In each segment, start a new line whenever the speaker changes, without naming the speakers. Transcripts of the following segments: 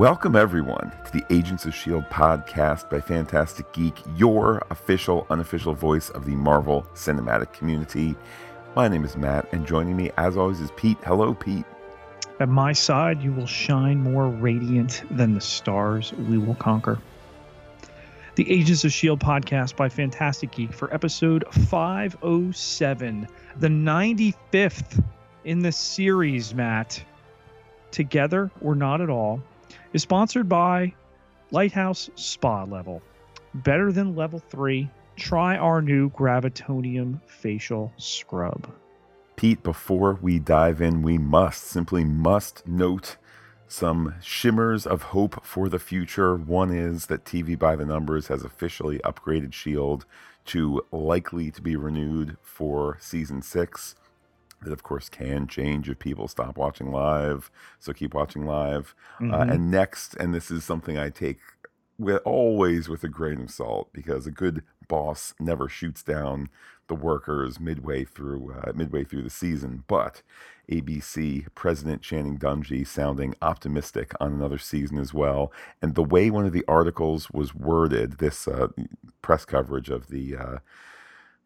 Welcome, everyone, to the Agents of S.H.I.E.L.D. podcast by Fantastic Geek, your official, unofficial voice of the Marvel cinematic community. My name is Matt, and joining me, as always, is Pete. Hello, Pete.
At my side, you will shine more radiant than the stars we will conquer. The Agents of S.H.I.E.L.D. podcast by Fantastic Geek for episode 507, the 95th in the series, Matt. Together or not at all is sponsored by Lighthouse Spa Level. Better than level 3, try our new Gravitonium facial scrub.
Pete, before we dive in, we must, simply must note some shimmers of hope for the future. One is that TV by the Numbers has officially upgraded S.H.I.E.L.D. to likely to be renewed for season six. That, of course, can change if people stop watching live. So keep watching live. Mm-hmm. Uh, and next, and this is something I take with always with a grain of salt because a good boss never shoots down the workers midway through uh, midway through the season. But ABC President Channing Dungey sounding optimistic on another season as well, and the way one of the articles was worded, this uh, press coverage of the uh,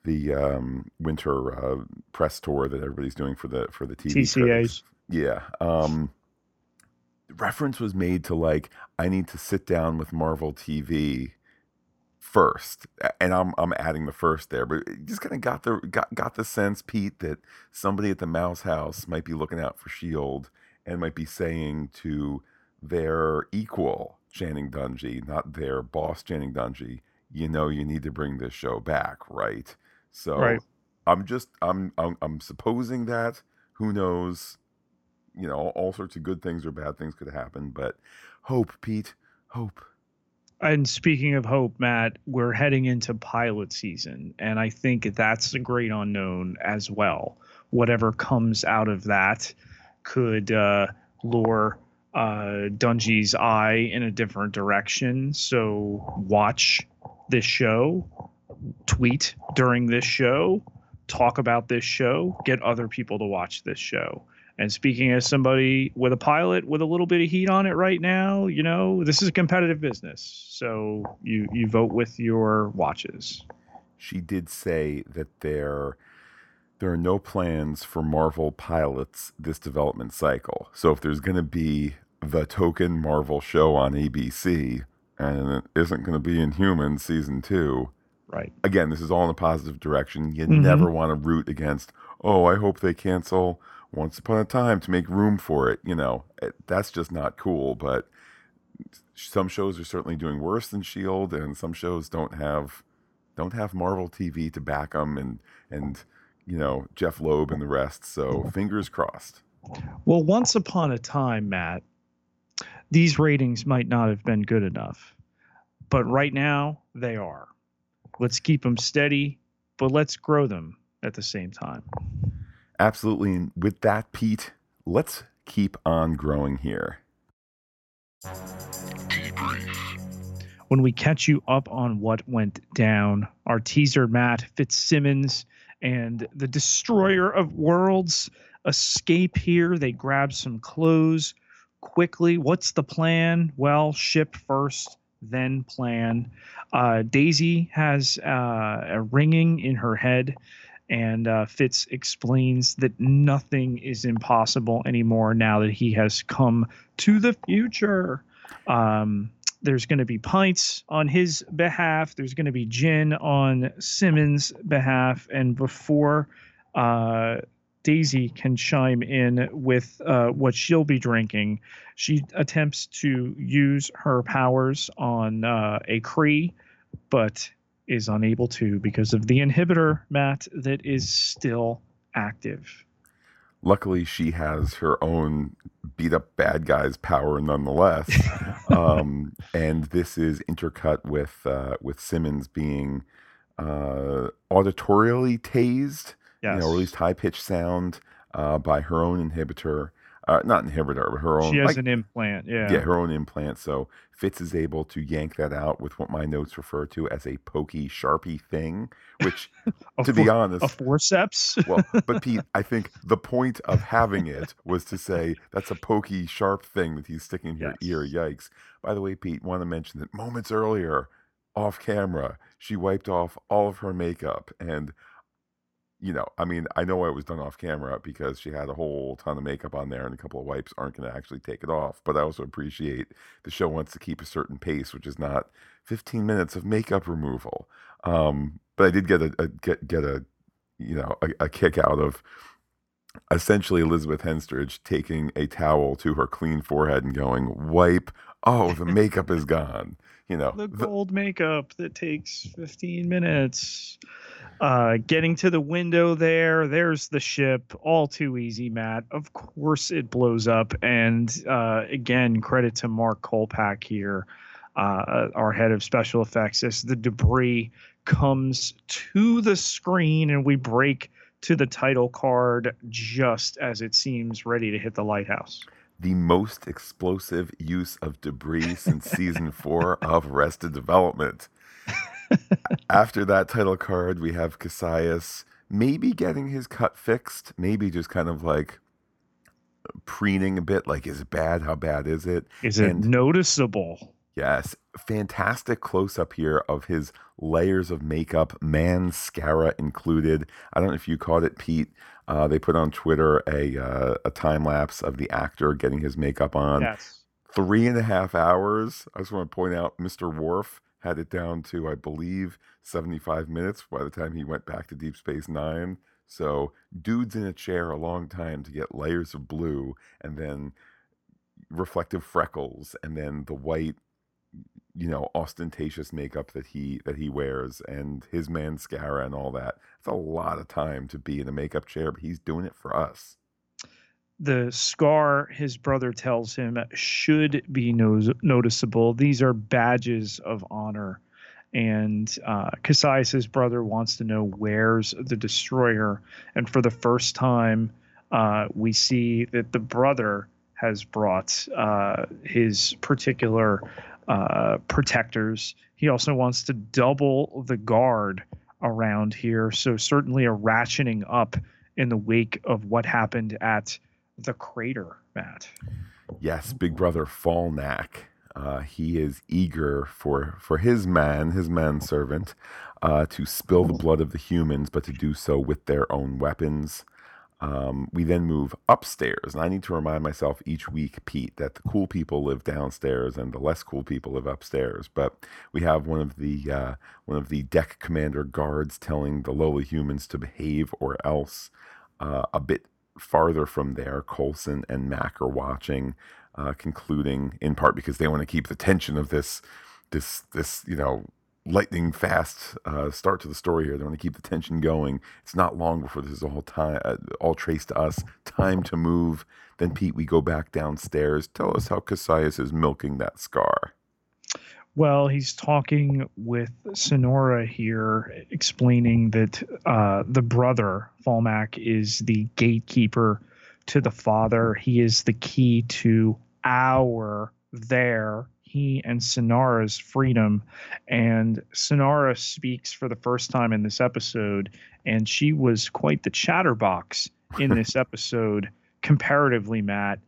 the um, winter uh, press tour that everybody's doing for the for the TV
TCAs.
Yeah. Um, reference was made to like I need to sit down with Marvel TV first, and I'm I'm adding the first there, but just kind of got the got got the sense, Pete, that somebody at the Mouse House might be looking out for Shield and might be saying to their equal Channing Dungey, not their boss Channing Dungey, you know, you need to bring this show back, right? So right. I'm just I'm, I'm I'm supposing that who knows, you know, all sorts of good things or bad things could happen, but hope, Pete, hope.
And speaking of hope, Matt, we're heading into pilot season, and I think that's a great unknown as well. Whatever comes out of that could uh, lure uh, Dungey's eye in a different direction. So watch this show tweet during this show, talk about this show, get other people to watch this show. And speaking as somebody with a pilot with a little bit of heat on it right now, you know, this is a competitive business. So you you vote with your watches.
She did say that there there are no plans for Marvel pilots this development cycle. So if there's going to be the token Marvel show on ABC and it isn't going to be Inhuman season 2,
Right.
Again, this is all in a positive direction. You mm-hmm. never want to root against, oh, I hope they cancel Once Upon a Time to make room for it. You know, it, that's just not cool. But some shows are certainly doing worse than Shield, and some shows don't have don't have Marvel TV to back them, and and you know Jeph Loeb and the rest. So fingers crossed.
Well, once upon a time, Matt, these ratings might not have been good enough, but right now they are. Let's keep them steady, but let's grow them at the same time.
Absolutely. And with that, Pete, let's keep on growing here.
When we catch you up on what went down, our teaser Matt Fitzsimmons and the destroyer of worlds escape here. They grab some clothes quickly. What's the plan? Well, ship first, then plan. Uh, Daisy has uh, a ringing in her head, and uh, Fitz explains that nothing is impossible anymore now that he has come to the future. Um, there's going to be pints on his behalf. There's going to be gin on Simmons' behalf, and before uh, Daisy can chime in with uh, what she'll be drinking. She attempts to use her powers on uh, a Kree, but is unable to because of the inhibitor, Matt, that is still active.
Luckily, she has her own beat up bad guys power nonetheless. um, and this is intercut with uh, with Simmons being uh, auditorially tased yes. you know, released high pitched sound uh, by her own inhibitor. uh, not inhibitor, but her own.
She has
like,
an implant. Yeah.
yeah, her own implant. So Fitz is able to yank that out with what my notes refer to as a pokey, sharpy thing. Which, to be
for-
honest,
a forceps.
well, but Pete, I think the point of having it was to say that's a pokey, sharp thing that he's sticking in your ear. Yikes! By the way, Pete, want to mention that moments earlier, off camera, she wiped off all of her makeup, and you know, I mean, I know it was done off camera because she had a whole ton of makeup on there, and a couple of wipes aren't going to actually take it off. But I also appreciate the show wants to keep a certain pace, which is not 15 minutes of makeup removal. Um, but I did get a, a get get a you know a, a kick out of essentially Elizabeth Henstridge taking a towel to her clean forehead and going, "Wipe! Oh, the makeup is gone." You know,
the
the-
gold makeup that takes 15 minutes. Uh, getting to the window there, there's the ship. All too easy, Matt. Of course, it blows up. And uh, again, credit to Mark Kolpack here, uh, our head of special effects, as the debris comes to the screen and we break to the title card just as it seems ready to hit the lighthouse.
the most explosive use of debris since season four of Arrested Development. After that title card, we have Kasius maybe getting his cut fixed, maybe just kind of like preening a bit, like, is it bad? How bad is it?
Is it
And-
noticeable?
Yes, fantastic close up here of his layers of makeup, mascara included. I don't know if you caught it, Pete. Uh, they put on Twitter a uh, a time lapse of the actor getting his makeup on.
yes.
Three and a half hours. I just want to point out, Mr. Worf had it down to, I believe, seventy five minutes by the time he went back to Deep Space Nine. So, dude's in a chair a long time to get layers of blue and then reflective freckles and then the white you know ostentatious makeup that he that he wears and his mascara and all that it's a lot of time to be in a makeup chair but he's doing it for us
the scar his brother tells him should be no- noticeable. These are badges of honor. And uh, Kasius' brother wants to know where's the destroyer. And for the first time, uh, we see that the brother has brought uh, his particular uh, protectors. He also wants to double the guard around here. So, certainly a ratcheting up in the wake of what happened at the crater, Matt.
yes big brother Faulnak uh, he is eager for for his man his manservant uh, to spill the blood of the humans but to do so with their own weapons Um, we then move upstairs, and I need to remind myself each week, Pete, that the cool people live downstairs and the less cool people live upstairs. But we have one of the uh, one of the deck commander guards telling the lowly humans to behave, or else. Uh, a bit farther from there, Coulson and Mack are watching, uh, concluding in part because they want to keep the tension of this, this, this, you know, lightning fast uh, start to the story here. They want to keep the tension going. It's not long before this is all time, uh, all traced to us. Time to move. Then Pete, we go back downstairs. Tell us how Kasius is milking that scar.
Well, he's talking with Sinara here, explaining that uh, the brother, Faulnak, is the gatekeeper to the father. He is the key to our, their, he and Sinara's freedom. And Sinara speaks for the first time in this episode, and she was quite the chatterbox in this episode, comparatively, Matt.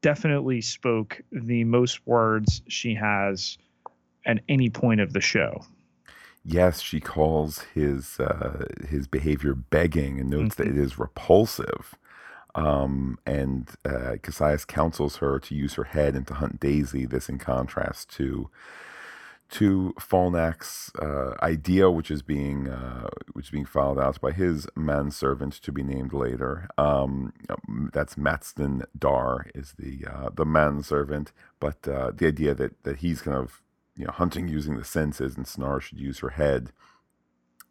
Definitely spoke the most words she has at any point of the show.
Yes, she calls his uh, his behavior begging and notes that it is repulsive. Um, and uh, Kasius counsels her to use her head and to hunt Daisy. This in contrast to to Faulnak's uh, idea, which is being uh, which is being filed out by his manservant to be named later. Um, that's Maston Dar is the uh, the manservant, but uh, the idea that that he's kind of you know hunting using the senses, and Sinara should use her head.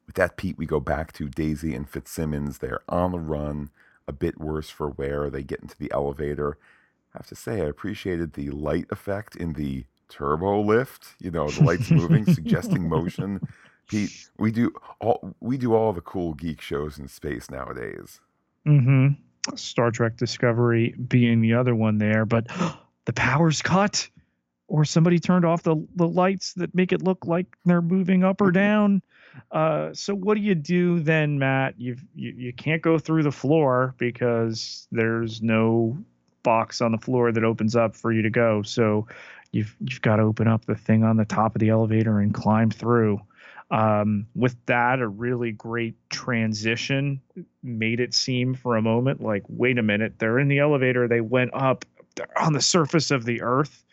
With that, Pete, we go back to Daisy and Fitzsimmons. They're on the run, a bit worse for wear. They get into the elevator. I have to say, I appreciated the light effect in the turbo lift. You know, the lights moving, suggesting motion. Pete, we do all we do all the cool geek shows in space nowadays.
Mm-hmm. Star Trek Discovery being the other one there, but the power's cut, or somebody turned off the, the lights that make it look like they're moving up or down. Uh, so what do you do then, Matt? You've, you you can't go through the floor because there's no box on the floor that opens up for you to go. So you've you've got to open up the thing on the top of the elevator and climb through. Um, with that, a really great transition made it seem for a moment like, wait a minute, they're in the elevator, they went up, they're on the surface of the earth,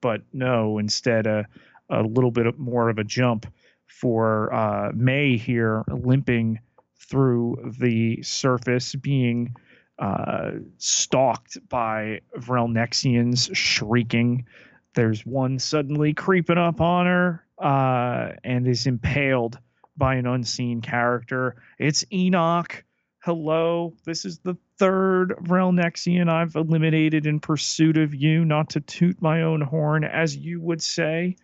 but no, instead a a little bit more of a jump for uh, May here, limping through the surface, being uh, stalked by Vrelnexians, shrieking. There's one suddenly creeping up on her uh, and is impaled by an unseen character. It's Enoch. Hello, this is the third Vrelnexian I've eliminated in pursuit of you, not to toot my own horn, as you would say.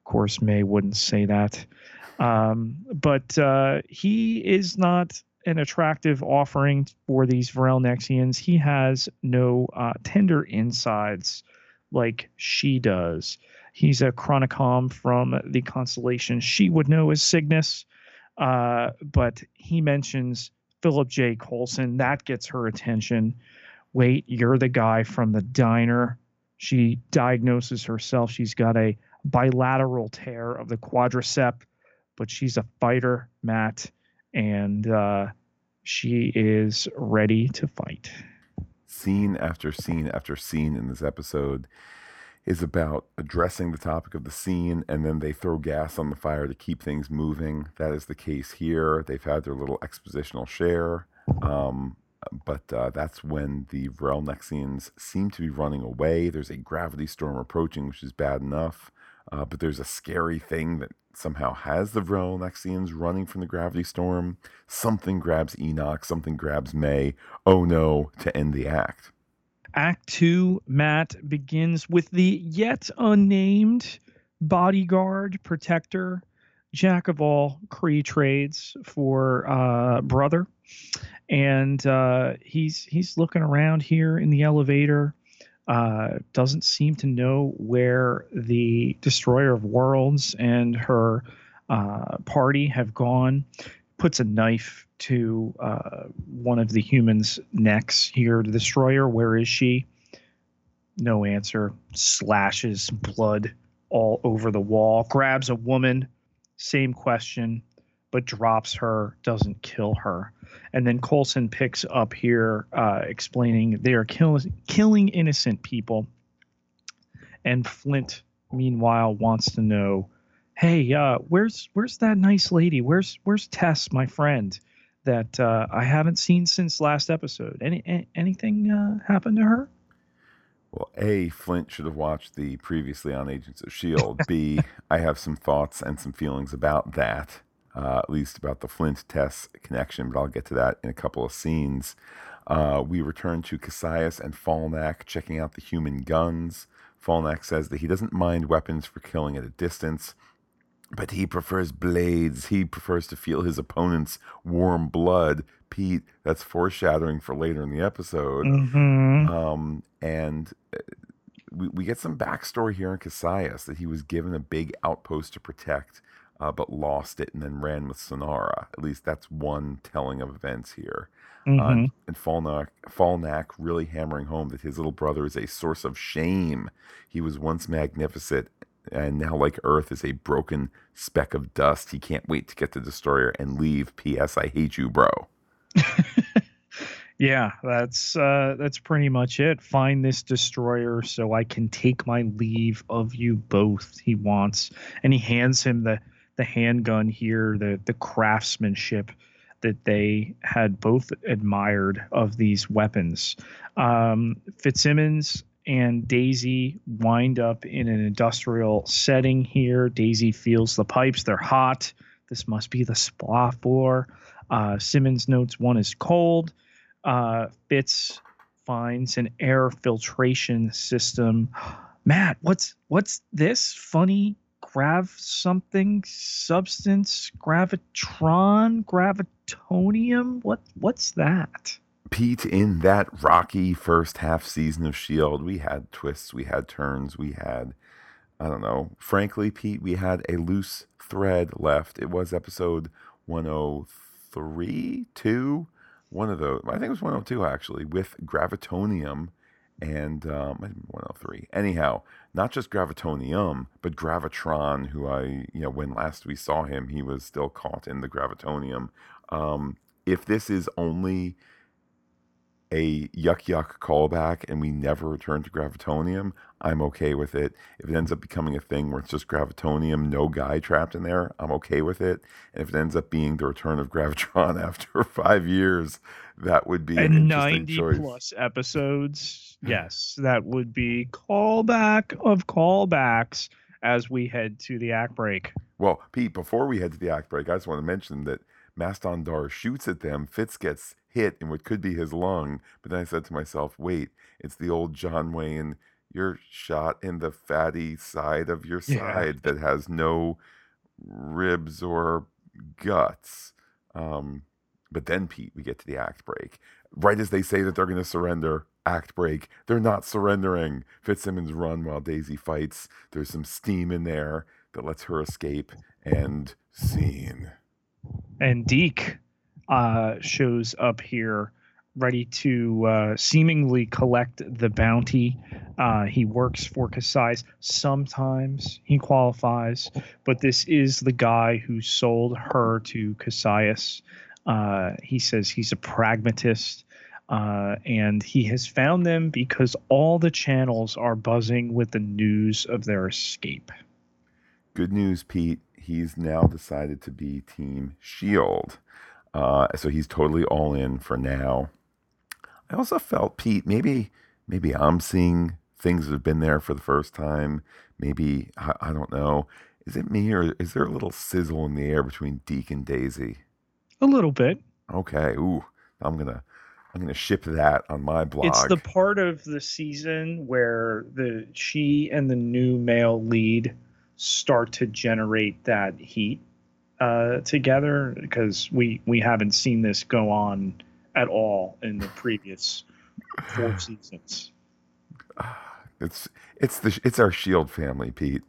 Of course, May wouldn't say that. Um, but uh, he is not an attractive offering for these Vrelnexians. He has no uh, tender insides like she does. He's a chronicom from the constellation she would know as Cygnus. Uh, but he mentions Philip J. Coulson. That gets her attention. Wait, you're the guy from the diner. She diagnoses herself. She's got a bilateral tear of the quadricep, but she's a fighter, Matt, and uh, she is ready to fight.
Scene after scene after scene in this episode is about addressing the topic of the scene and then they throw gas on the fire to keep things moving. That is the case here. They've had their little expositional share. Um, but uh, that's when the Vrelnexians seem to be running away. There's a gravity storm approaching, which is bad enough. Uh, but there's a scary thing that somehow has the Vrelnexians running from the gravity storm. Something grabs Enoch, something grabs May. Oh no, to end the act.
Act two, Matt, begins with the yet unnamed bodyguard, protector, jack of all Kree trades for uh, brother, and uh, he's he's looking around here in the elevator. Uh, doesn't seem to know where the destroyer of worlds and her uh, party have gone. Puts a knife to uh, one of the humans' necks here. The destroyer, where is she? No answer. Slashes blood all over the wall. Grabs a woman. Same question, but drops her. Doesn't kill her. And then Coulson picks up here, uh, explaining they are killing killing innocent people. And Flint, meanwhile, wants to know, hey, uh, where's where's that nice lady? Where's where's Tess, my friend? That uh, I haven't seen since last episode. Any, any anything uh, happened to her?
Well, A, Flint should have watched the previously on Agents of S.H.I.E.L.D. B, I have some thoughts and some feelings about that, uh, at least about the Flint Tess connection, but I'll get to that in a couple of scenes. Uh, we return to Kasius and Faulnak checking out the human guns. Faulnak says that he doesn't mind weapons for killing at a distance, but he prefers blades. He prefers to feel his opponent's warm blood. Pete, that's foreshadowing for later in the episode.
Mm-hmm.
Um, and uh, we, we get some backstory here in Kasius that he was given a big outpost to protect, uh, but lost it and then ran with Sinara. At least that's one telling of events here.
Mm-hmm.
Uh, and Faulnak, Faulnak really hammering home that his little brother is a source of shame. He was once magnificent and now like Earth is a broken speck of dust. He can't wait to get the destroyer and leave. P.S. I hate you, bro.
yeah, that's uh, that's pretty much it. Find this destroyer so I can take my leave of you both. He wants, and he hands him the the handgun here, the the craftsmanship that they had both admired of these weapons. Um, Fitzsimmons and Daisy wind up in an industrial setting here. Daisy feels the pipes, they're hot. This must be the spa floor. Uh, Simmons notes one is cold. Uh, Fitz finds an air filtration system. Matt, what's what's this funny grav something substance gravitron gravitonium? What what's that?
Pete, in that rocky first half season of S.H.I.E.L.D., we had twists, we had turns, we had, I don't know, frankly, Pete, we had a loose thread left. It was episode 103, 2, one of those. I think it was 102 actually, with Gravitonium and um, 103. Anyhow, not just Gravitonium, but Gravitron, who I, you know, when last we saw him, he was still caught in the Gravitonium. Um, if this is only a yuck yuck callback and we never return to Gravitonium, I'm okay with it. If it ends up becoming a thing where it's just Gravitonium, no guy trapped in there, I'm okay with it. And if it ends up being the return of Gravitron after five years, that would be
and 90 choice. plus episodes. Yes, that would be callback of callbacks as we head to the act break.
Well, Pete, before we head to the act break, I just want to mention that Maston Dar shoots at them. Fitz gets hit in what could be his lung. But then I said to myself, wait, it's the old John Wayne. You're shot in the fatty side of your side yeah. that has no ribs or guts. Um, but then, Pete, we get to the act break. Right as they say that they're going to surrender, act break. They're not surrendering. Fitzsimmons run while Daisy fights. There's some steam in there that lets her escape. And scene
and Deke uh, shows up here ready to uh, seemingly collect the bounty. Uh, he works for Kasius. Sometimes he qualifies, but this is the guy who sold her to Kasius. Uh, he says he's a pragmatist. Uh, and he has found them because all the channels are buzzing with the news of their escape.
Good news, Pete he's now decided to be Team Shield. Uh, so he's totally all in for now. I also felt Pete, maybe maybe I'm seeing things that have been there for the first time. Maybe I, I don't know. Is it me or is there a little sizzle in the air between Deke and Daisy?
A little bit.
Okay. Ooh, I'm gonna I'm gonna ship that on my blog.
It's the part of the season where the she and the new male lead start to generate that heat uh, together because we we haven't seen this go on at all in the previous four seasons.
It's it's the it's our Shield family, Pete.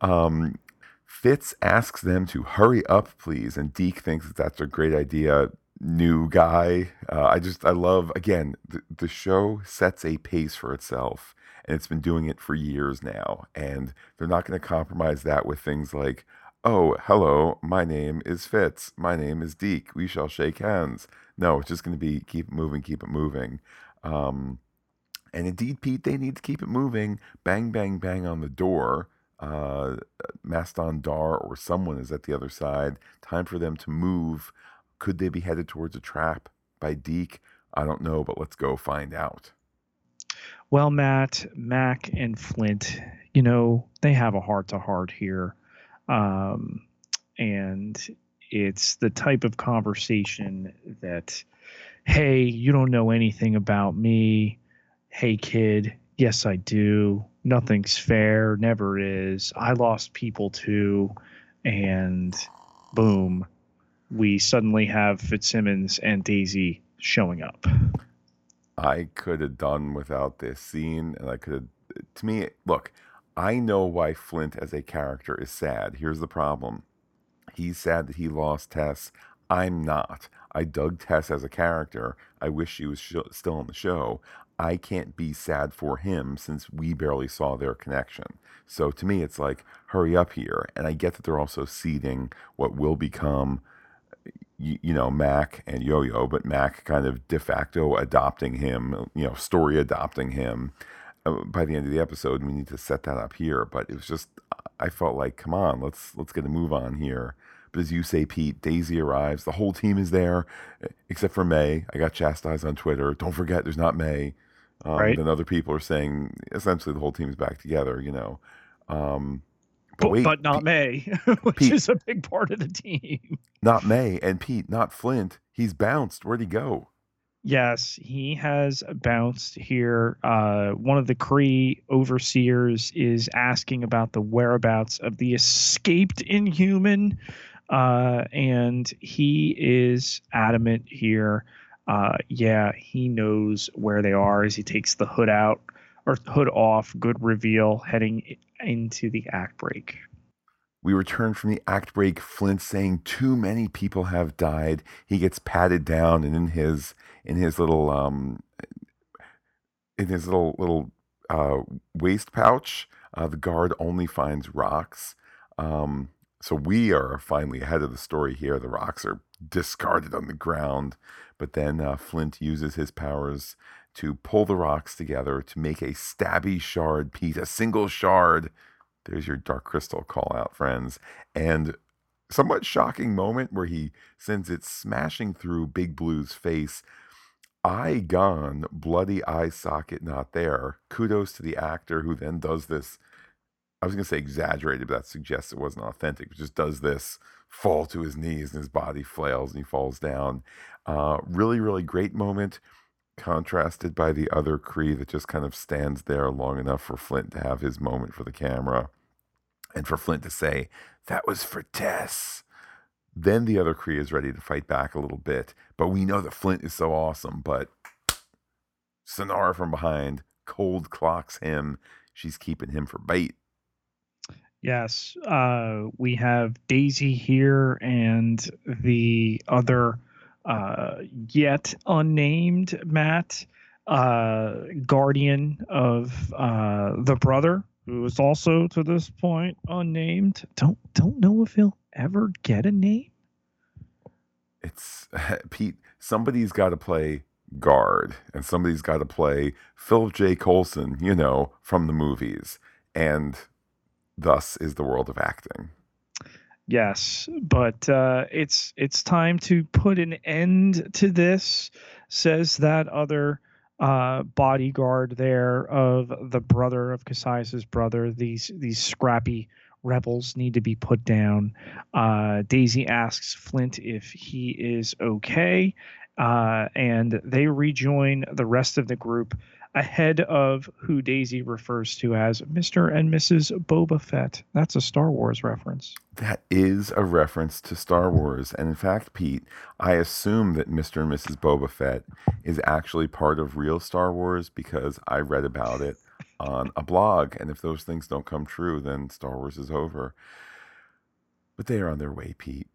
Um, Fitz asks them to hurry up, please, and Deke thinks that that's a great idea. New guy, uh, I just I love again the, the show sets a pace for itself and it's been doing it for years now. And they're not going to compromise that with things like, oh, hello, my name is Fitz. My name is Deke. We shall shake hands. No, it's just going to be keep it moving, keep it moving. Um, and indeed, Pete, they need to keep it moving. Bang, bang, bang on the door. Uh, Maston Dar or someone is at the other side. Time for them to move. Could they be headed towards a trap by Deke? I don't know, but let's go find out.
Well, Matt, Mack, and Flint, you know, they have a heart to heart here. Um, and it's the type of conversation that, hey, you don't know anything about me. Hey, kid, yes, I do. Nothing's fair, never is. I lost people too. And boom, we suddenly have Fitzsimmons and Daisy showing up.
I could have done without this scene, and I could have. To me, look, I know why Flint as a character is sad. Here's the problem: he's sad that he lost Tess. I'm not. I dug Tess as a character. I wish she was sh- still on the show. I can't be sad for him since we barely saw their connection. So to me, it's like, hurry up here. And I get that they're also seeding what will become you, you know Mack and Yo Yo, but Mack kind of de facto adopting him, you know, story adopting him. Uh, by the end of the episode, we need to set that up here. But it was just, I felt like, come on, let's let's get a move on here. But as you say, Pete, Daisy arrives. The whole team is there, except for May. I got chastised on Twitter. Don't forget, there's not May. Um, right. Then other people are saying essentially the whole team is back together. You know, um,
but, wait, but not Pete, May, which Pete, is a big part of the team.
Not May and Pete, not Flint. He's bounced. Where'd he go?
Yes, he has bounced here. Uh, one of the Kree overseers is asking about the whereabouts of the escaped Inhuman, uh, and he is adamant here uh, yeah, he knows where they are as he takes the hood out or hood off. Good reveal heading into the act break.
We return from the act break. Flint saying too many people have died. He gets patted down, and in his in his little um in his little little uh, waist pouch, uh, the guard only finds rocks. Um, so we are finally ahead of the story here. The rocks are discarded on the ground, but then uh, Flint uses his powers to pull the rocks together to make a stabby shard piece, a single shard. There's your dark crystal call out, friends. And somewhat shocking moment where he sends it smashing through Big Blue's face. Eye gone, bloody eye socket not there. Kudos to the actor who then does this I was going to say exaggerated, but that suggests it wasn't authentic. But just does this fall to his knees and his body flails and he falls down. Uh, really, really great moment, contrasted by the other Kree that just kind of stands there long enough for Flint to have his moment for the camera and for Flint to say, That was for Tess. Then the other Kree is ready to fight back a little bit. But we know that Flint is so awesome. But Sinara from behind cold clocks him. She's keeping him for bait.
Yes, uh, we have Daisy here and the other uh, yet unnamed Matt, uh, guardian of uh, the brother, who is also to this point unnamed. Don't don't know if he'll ever get a name.
It's Pete. Somebody's got to play guard, and somebody's got to play Philip J. Coulson. You know from the movies, and thus is the world of acting.
Yes, but uh, it's it's time to put an end to this. Says that other uh, bodyguard there of the brother of Kasius's brother. These these scrappy rebels need to be put down. Uh, Daisy asks Flint if he is okay, uh, and they rejoin the rest of the group ahead of who Daisy refers to as Mr. and Mrs. Boba Fett. That's a Star Wars reference.
That is a reference to Star Wars. And in fact, Pete, I assume that Mr. and Mrs. Boba Fett is actually part of real Star Wars because I read about it on a blog. And if those things don't come true, then Star Wars is over. But they are on their way, Pete.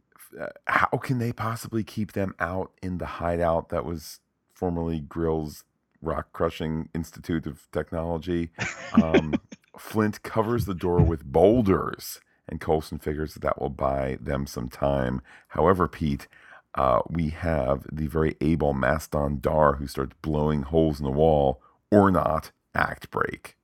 How can they possibly keep them out in the hideout that was formerly Grill's rock crushing institute of technology. Um, Flint covers the door with boulders, and Coulson figures that that will buy them some time. However, Pete, uh, we have the very able Maston Dar who starts blowing holes in the wall, or not, act break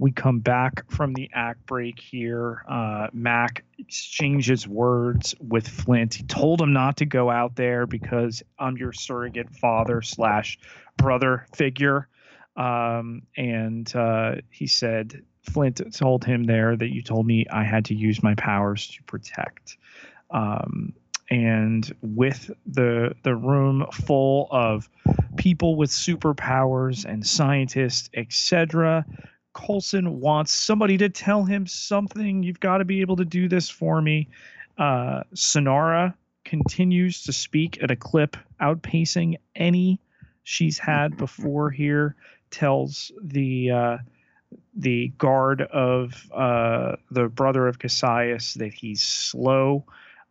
we come back from the act break here. Uh, Mack exchanges words with Flint. He told him not to go out there because I'm your surrogate father slash brother figure. Um, and uh, he said, Flint told him there that you told me I had to use my powers to protect. Um, and with the the room full of people with superpowers and scientists, etc., Coulson wants somebody to tell him something. You've got to be able to do this for me. Uh, Sinara continues to speak at a clip outpacing any she's had before here. Tells the uh, the guard of uh, the brother of Kasius that he's slow.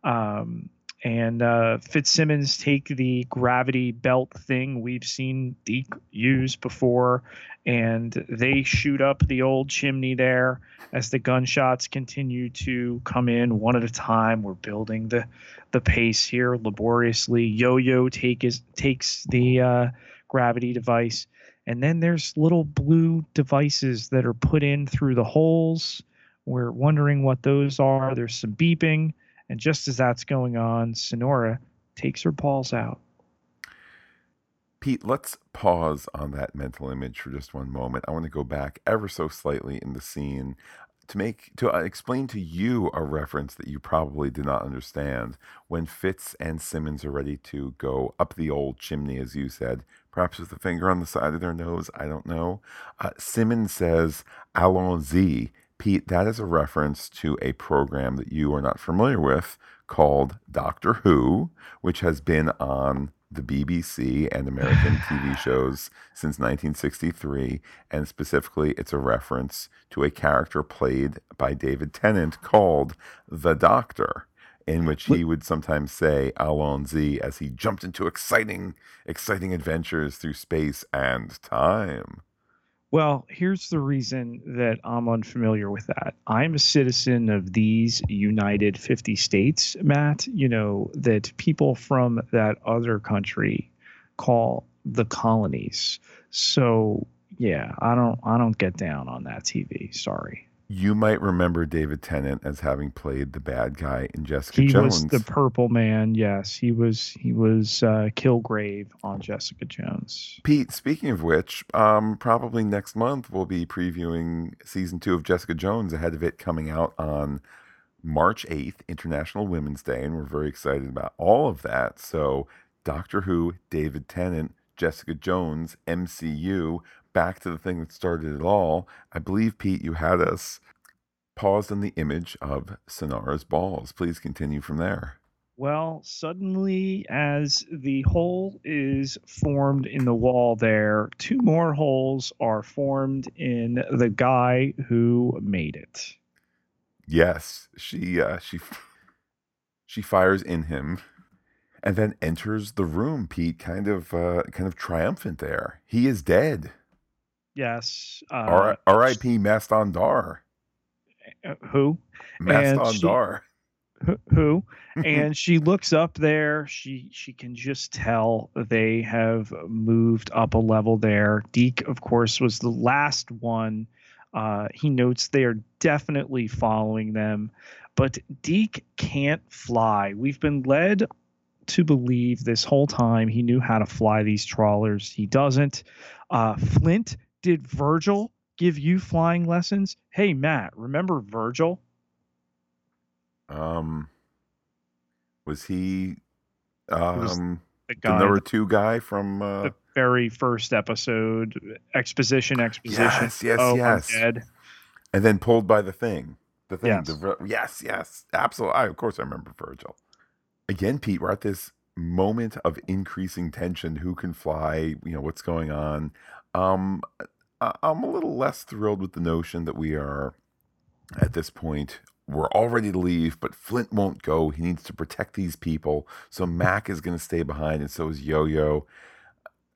Um, and uh, Fitzsimmons take the gravity belt thing we've seen Deke use before, and they shoot up the old chimney there as the gunshots continue to come in one at a time. We're building the the pace here laboriously. Yo-Yo take is, takes the uh, gravity device, and then there's little blue devices that are put in through the holes. We're wondering what those are. There's some beeping and just as that's going on, Sinara takes her paws out.
Pete, let's pause on that mental image for just one moment. I want to go back ever so slightly in the scene to make to uh, explain to you a reference that you probably did not understand when Fitz and Simmons are ready to go up the old chimney, as you said, perhaps with a finger on the side of their nose. I don't know. Uh, Simmons says "Allons-y," Pete, that is a reference to a program that you are not familiar with called Doctor Who, which has been on the BBC and American TV shows since 1963, and specifically, it's a reference to a character played by David Tennant called the Doctor, in which he would sometimes say "Allons-y" as he jumped into exciting, exciting adventures through space and time.
Well, here's the reason that I'm unfamiliar with that. I'm a citizen of these United 50 states, Matt, you know, that people from that other country call the colonies. So, yeah, I don't I don't get down on that TV. Sorry.
You might remember David Tennant as having played the bad guy in Jessica
he
Jones.
He was the purple man. Yes, he was he was uh, Kilgrave on Jessica Jones.
Pete, speaking of which, um, probably next month we'll be previewing season two of Jessica Jones ahead of it coming out on March 8th, International Women's Day, and we're very excited about all of that. So, Doctor Who, David Tennant, Jessica Jones, MCU, back to the thing that started it all. I believe, Pete, you had us paused on the image of Sinara's balls. Please continue from there.
Well, suddenly, as the hole is formed in the wall there, two more holes are formed in the guy who made it.
Yes, she uh, she she fires in him, and then enters the room. Pete, kind of uh, kind of triumphant there. He is dead.
Yes. Uh,
R- R.I.P. Maston Dar.
uh, who?
Maston
she-
Dar.
Who- Who? and she looks up there. She she can just tell they have moved up a level there. Deke, of course, was the last one. Uh, he notes they are definitely following them, but Deke can't fly. We've been led to believe this whole time he knew how to fly these trawlers. He doesn't. Uh, Flint, did Virgil give you flying lessons? Hey, Matt, remember Virgil?
Um, was he
was
um
The
the
guy
number two guy from? Uh,
the very first episode exposition exposition
Yes, yes,
oh
yes. and then pulled by the thing. The thing.
Yes.
The, yes, yes, absolutely. I, of course, I remember Virgil. Again, Pete, we're at this moment of increasing tension. Who can fly? You know what's going on. Um, I'm a little less thrilled with the notion that we are at this point. We're all ready to leave, but Flint won't go. He needs to protect these people. So Mack is going to stay behind, and so is Yo Yo.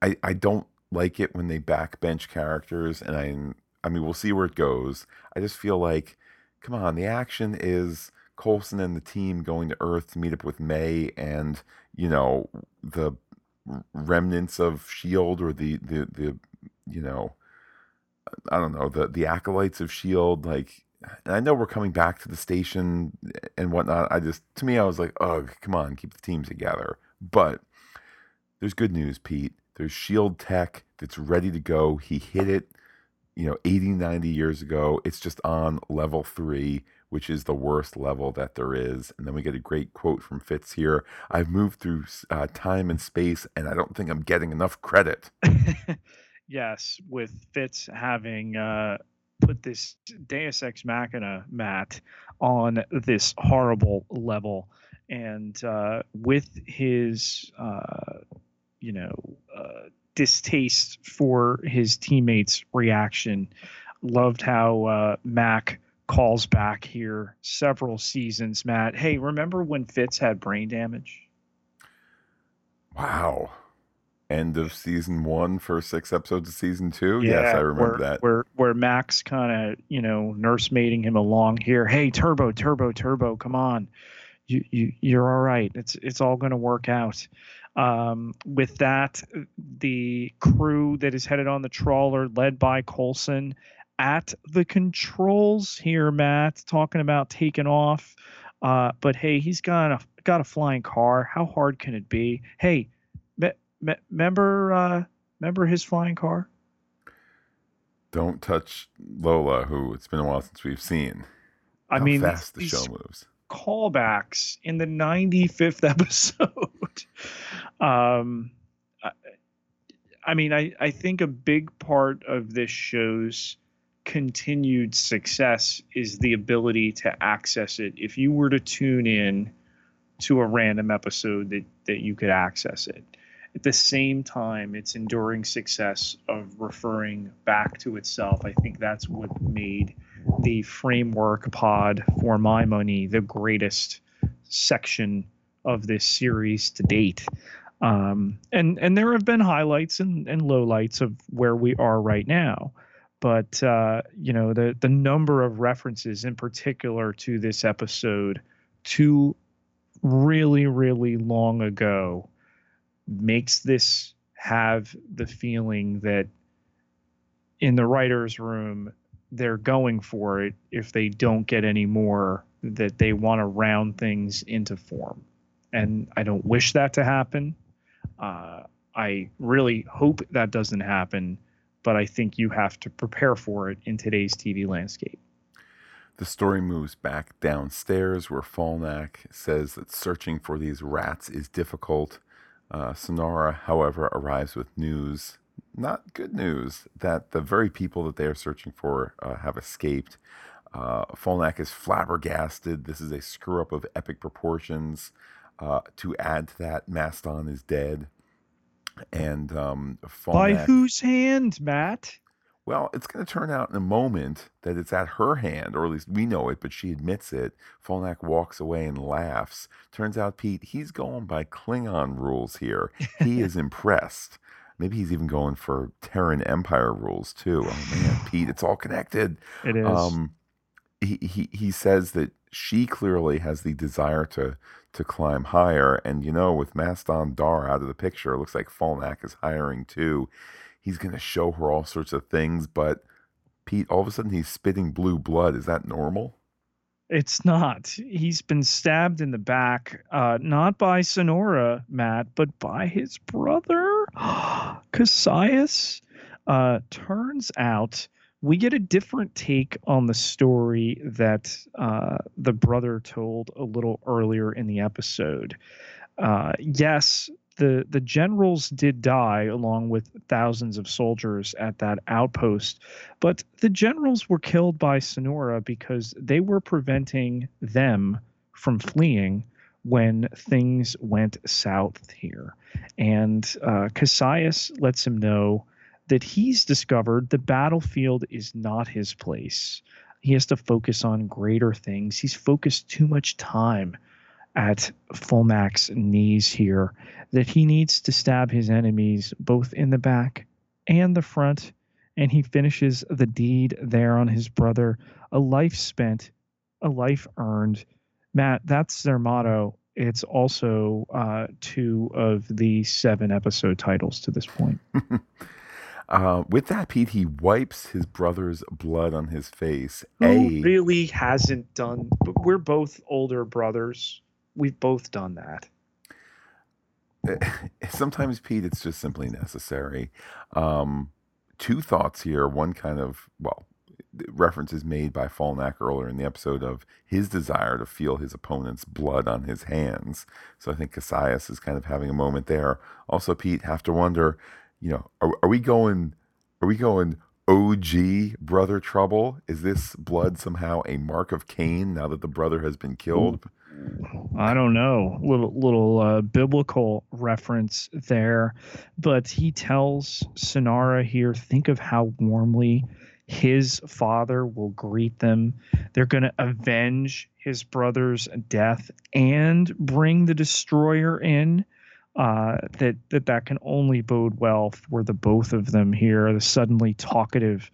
I, I don't like it when they backbench characters, and I I mean we'll see where it goes. I just feel like, come on, the action is Coulson and the team going to Earth to meet up with May and you know the remnants of Shield or the the the you know I don't know the the acolytes of Shield like. I know we're coming back to the station and whatnot. I just, to me, I was like, ugh, come on, keep the team together. But there's good news, Pete. There's Shield Tech that's ready to go. He hit it, you know, 80, 90 years ago. It's just on level three, which is the worst level that there is. And then we get a great quote from Fitz here. I've moved through uh, time and space, and I don't think I'm getting enough credit.
yes with fitz having uh put this deus ex machina mat on this horrible level and uh with his uh you know uh distaste for his teammates reaction loved how uh mack calls back here several seasons matt hey remember when fitz had brain damage
Wow. End of season one, first six episodes of season two. yes, I remember
where,
that.
Where where Mack's kind of you know nursemaiding him along here. Hey, Turbo, Turbo, Turbo, come on, you you you're all right. It's it's all going to work out. Um, with that, the crew that is headed on the trawler, led by Coulson, at the controls here, Matt, talking about taking off. Uh, but hey, he's got a got a flying car. How hard can it be? Hey, me, me, remember uh, remember his flying car?
Don't touch Lola, who it's been a while since we've seen.
I
How
mean,
fast the show moves.
callbacks in the 95th episode. um, I, I mean, I, I think a big part of this show's continued success is the ability to access it. If you were to tune in to a random episode, that, that you could access it. At the same time, its enduring success of referring back to itself. I think that's what made the framework pod for my money the greatest section of this series to date. Um, and and there have been highlights and, and lowlights of where we are right now but uh, you know the the number of references in particular to this episode to really really long ago makes this have the feeling that in the writers room they're going for it if they don't get any more that they want to round things into form. And i don't wish that to happen. Uh, i really hope that doesn't happen but i think you have to prepare for it in today's tv landscape.
The story moves back downstairs where Faulnak says that searching for these rats is difficult. Uh, Sinara, however, arrives with news, not good news, that the very people that they are searching for uh, have escaped. Uh, Faulnak is flabbergasted. This is a screw up of epic proportions. Uh, to add to that, Maston is dead. And um,
Faulnak, by whose hand, Matt?
Well, it's going to turn out in a moment that it's at her hand, or at least we know it, but she admits it. Faulnak walks away and laughs. Turns out, Pete, he's going by Klingon rules here. He is impressed. Maybe he's even going for Terran Empire rules too. Oh man, Pete, it's all connected.
It is. Um,
he, he he says that she clearly has the desire to to climb higher, and you know, with Maston Dar out of the picture, it looks like Faulnak is hiring too he's going to show her all sorts of things, but Pete, all of a sudden he's spitting blue blood. Is that normal?
It's not. He's been stabbed in the back, uh, not by Sinara, Matt, but by his brother, Kasius. Uh, turns out we get a different take on the story that uh, the brother told a little earlier in the episode. Uh, yes, the the generals did die along with thousands of soldiers at that outpost but the generals were killed by Sinara because they were preventing them from fleeing when things went south here. And uh, Kasius lets him know that he's discovered the battlefield is not his place. He has to focus on greater things. He's focused too much time at Faulnak's knees here that he needs to stab his enemies both in the back and the front. And he finishes the deed there on his brother. A life spent, a life earned. Matt, that's their motto. It's also uh, two of the seven episode titles to this point.
Uh, with that, Pete, he wipes his brother's blood on his face.
Who a really hasn't done? But We're both older brothers we've both done that.
Sometimes, Pete, it's just simply necessary. Um, two thoughts here. One kind of, well, reference is made by Faulnak earlier in the episode of his desire to feel his opponent's blood on his hands. So I think Kasius is kind of having a moment there. Also, Pete, have to wonder, you know, are, are we going, are we going OG brother trouble? Is this blood somehow a mark of Cain now that the brother has been killed?
I don't know, little little uh, biblical reference there, but he tells Sinara here, think of how warmly his father will greet them. They're going to avenge his brother's death and bring the destroyer in. Uh, that that that can only bode well for the both of them here. The suddenly talkative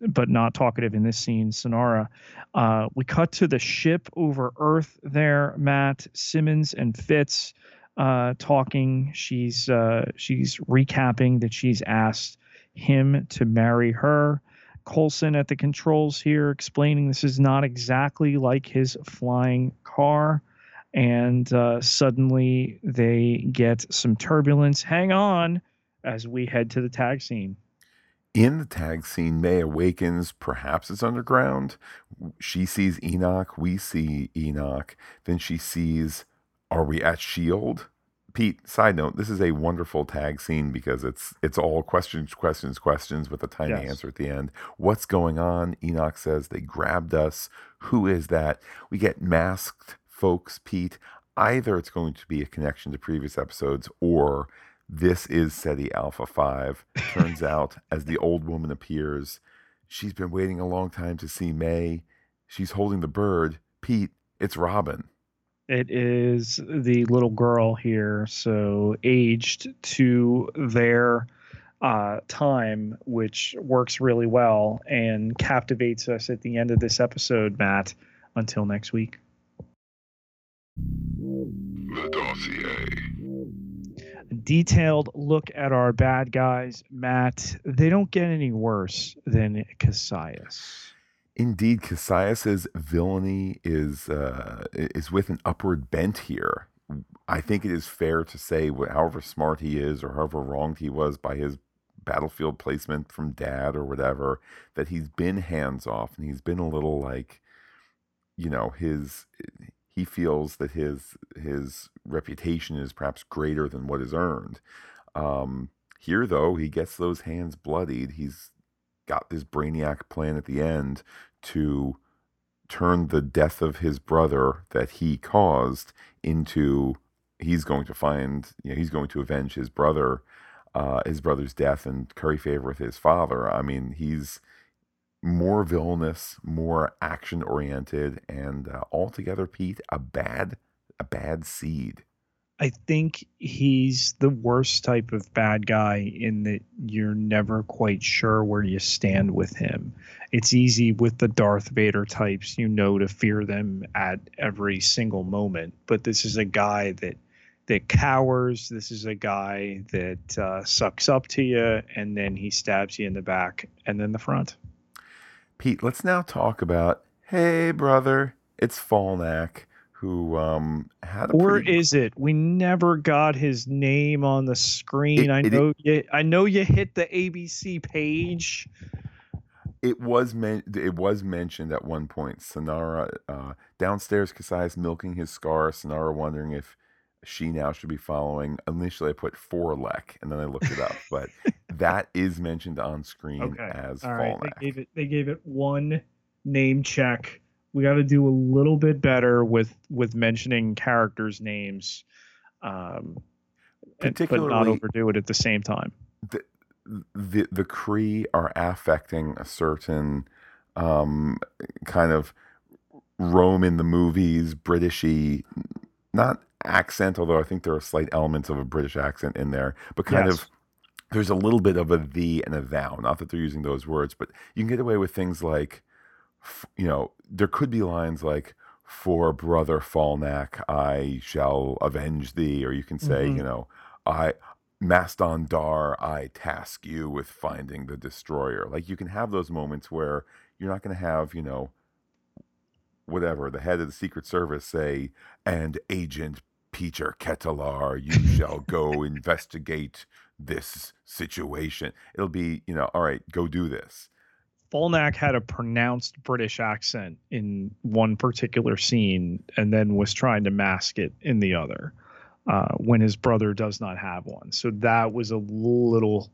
but not talkative in this scene, Sinara. Uh, we cut to the ship over Earth there, Matt, Simmons, and Fitz uh, talking. She's uh, she's recapping that she's asked him to marry her. Coulson at the controls here explaining this is not exactly like his flying car. And uh, suddenly they get some turbulence. Hang on as we head to the tag scene.
In the tag scene, May awakens. Perhaps it's underground. She sees Enoch. We see Enoch. Then she sees, are we at Shield? Pete, side note, this is a wonderful tag scene because it's it's all questions, questions, questions with a tiny yes. answer at the end. What's going on? Enoch says they grabbed us. Who is that? We get masked folks, Pete. Either it's going to be a connection to previous episodes or this is Ceti Alpha 5. Turns out, as the old woman appears, she's been waiting a long time to see May. She's holding the bird. Pete, it's Robin.
It is the little girl here, so aged to their uh, time, which works really well and captivates us at the end of this episode, Matt. Until next week.
The dossier.
A detailed look at our bad guys, Matt. They don't get any worse than Kasius.
Indeed, Kasius's villainy is uh, is with an upward bent here. I think it is fair to say, however smart he is, or however wronged he was by his battlefield placement from dad or whatever, that he's been hands off and he's been a little like, you know, his he feels that his his reputation is perhaps greater than what is earned. Um, here, though, he gets those hands bloodied. He's got this brainiac plan at the end to turn the death of his brother that he caused into he's going to find you know he's going to avenge his brother uh, his brother's death and curry favor with his father. I mean, he's more villainous, more action oriented, and uh, altogether, Pete, a bad, a bad seed.
I think he's the worst type of bad guy in that you're never quite sure where you stand with him. It's easy with the Darth Vader types, you know, to fear them at every single moment. But this is a guy that that cowers. This is a guy that uh, sucks up to you, and then he stabs you in the back and then the front.
Pete, let's now talk about hey, brother, it's Faulnak who um had
or
pretty...
is it? We never got his name on the screen. It, i know it, you i know you hit the abc page.
It was men- it was mentioned at one point Sinara uh, downstairs Kasius milking his scar Sinara wondering if she now should be following. Initially, I put Forlek, and then I looked it up, but that is mentioned on screen okay. as All right.
They gave it. They gave it one name check. We got to do a little bit better with with mentioning characters' names, um, Particularly, but not overdo it at the same time.
The the, the Kree are affecting a certain um, kind of Rome in the movies, Britishy, not accent, although I think there are slight elements of a British accent in there, but kind yes. of there's a little bit of a the and a thou. Not that they're using those words, but you can get away with things like, you know, there could be lines like, "For brother Faulnak, I shall avenge thee," or you can say, mm-hmm. you know, I. Maston Dar, I task you with finding the destroyer. Like you can have those moments where you're not going to have, you know, whatever, the head of the Secret Service say, and Agent Peter Ketalar, you shall go investigate this situation. It'll be, you know, all right, go do this.
Faulnak had a pronounced British accent in one particular scene and then was trying to mask it in the other uh, when his brother does not have one. So that was a little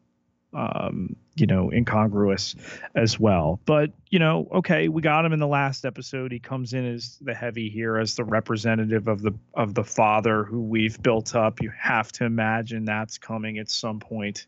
um, you know, incongruous as well. But, you know, okay, we got him in the last episode. He comes in as the heavy here as the representative of the of the father who we've built up. You have to imagine that's coming at some point.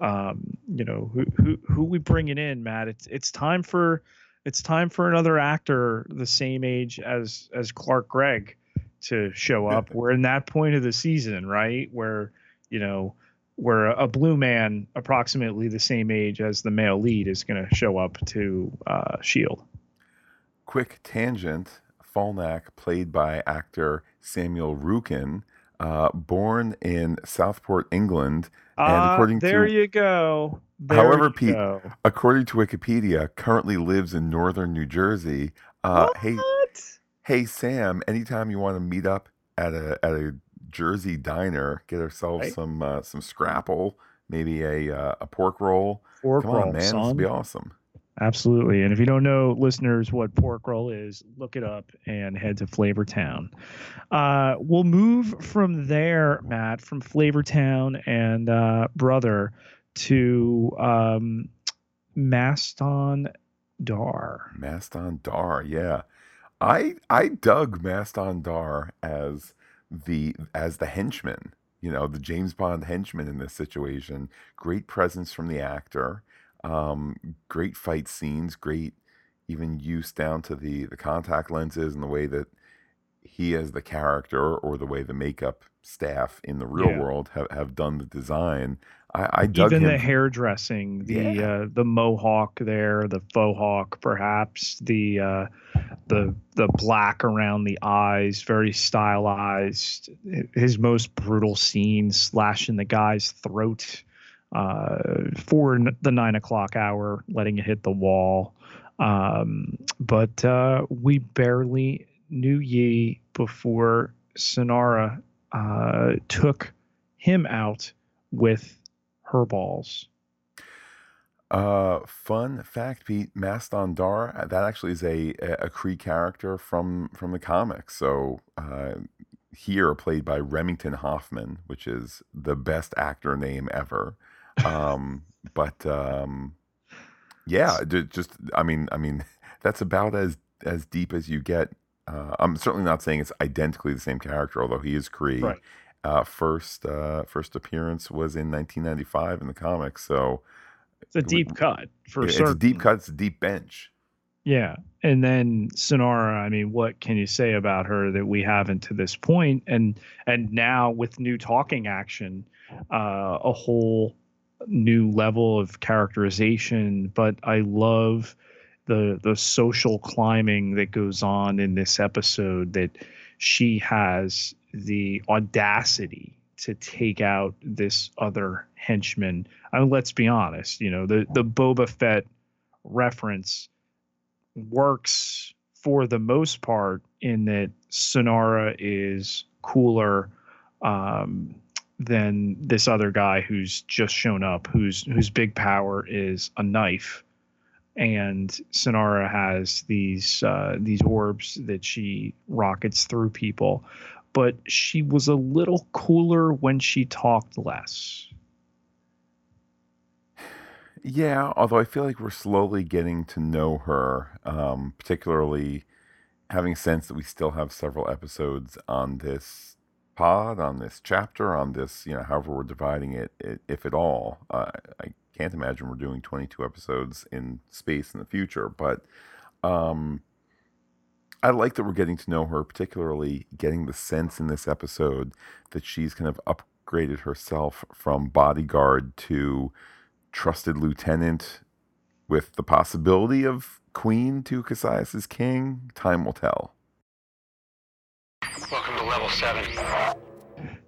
Um, you know, who who who we bringing in, Matt? It's it's time for it's time for another actor the same age as as Clark Gregg to show up. We're in that point of the season, right? Where, you know, where a blue man approximately the same age as the male lead is going to show up to uh, Shield.
Quick tangent: Faulnak, played by actor Samuel Roukin, uh, born in Southport, England,
and uh, according there to you go. There
however,
you
Pete,
go.
according to Wikipedia, currently lives in northern New Jersey.
Uh, what?
Hey, hey, Sam. Anytime you want to meet up at a at a Jersey diner, get ourselves right. some uh, some scrapple, maybe a uh, a pork roll.
Pork
Come
roll,
on, man,
son.
this would be awesome.
Absolutely. And if you don't know, listeners, what pork roll is, look it up and head to Flavortown. Uh, we'll move from there, Matt, from Flavortown and uh, Brother to um, Maston Dar.
Maston Dar, yeah. I I dug Maston Dar as the as the henchman you know, the James Bond henchman in this situation. Great presence from the actor. Um, great fight scenes. Great, even use down to the the contact lenses and the way that he as the character or the way the makeup staff in the real
Yeah.
world have, have done the design. I, I dug
Even
him.
the hairdressing, the
Yeah.
uh, the mohawk there, the faux hawk, perhaps the uh, the the black around the eyes, very stylized. His most brutal scene, slashing the guy's throat uh, for n- the nine o'clock hour, letting it hit the wall. Um, but uh, we barely knew Yi before Sinara uh, took him out with her balls.
Uh, fun fact, Pete. Maston Dar. uh, That actually is a a Kree character from from the comics. So uh, here played by Remington Hoffman, which is the best actor name ever. Um, but um, yeah, just I mean, I mean, that's about as as deep as you get. Uh, I'm certainly not saying it's identically the same character, although he is Kree.
Right.
Uh, first uh, first appearance was in 1995 in the comics. So
It's a
We-
deep cut for
it's
certain.
a deep cut. It's a deep bench.
Yeah. And then Sinara, I mean, what can you say about her that we haven't to this point? And and now with new talking action, uh, a whole new level of characterization. But I love the the social climbing that goes on in this episode that she has the audacity to take out this other henchman. I mean, let's be honest, you know, the the Boba Fett reference works for the most part in that Sinara is cooler um, than this other guy who's just shown up, whose whose big power is a knife, and Sinara has these uh, these orbs that she rockets through people, but she was a little cooler when she talked less.
Yeah, although I feel like we're slowly getting to know her, um, particularly having sense that we still have several episodes on this pod, on this chapter, on this, you know, however we're dividing it, i- if at all. Uh, I can't imagine we're doing 22 episodes in space in the future, but um, I like that we're getting to know her, particularly getting the sense in this episode that she's kind of upgraded herself from bodyguard to trusted lieutenant with the possibility of queen to Kasius's king. Time will tell.
Welcome to level seven.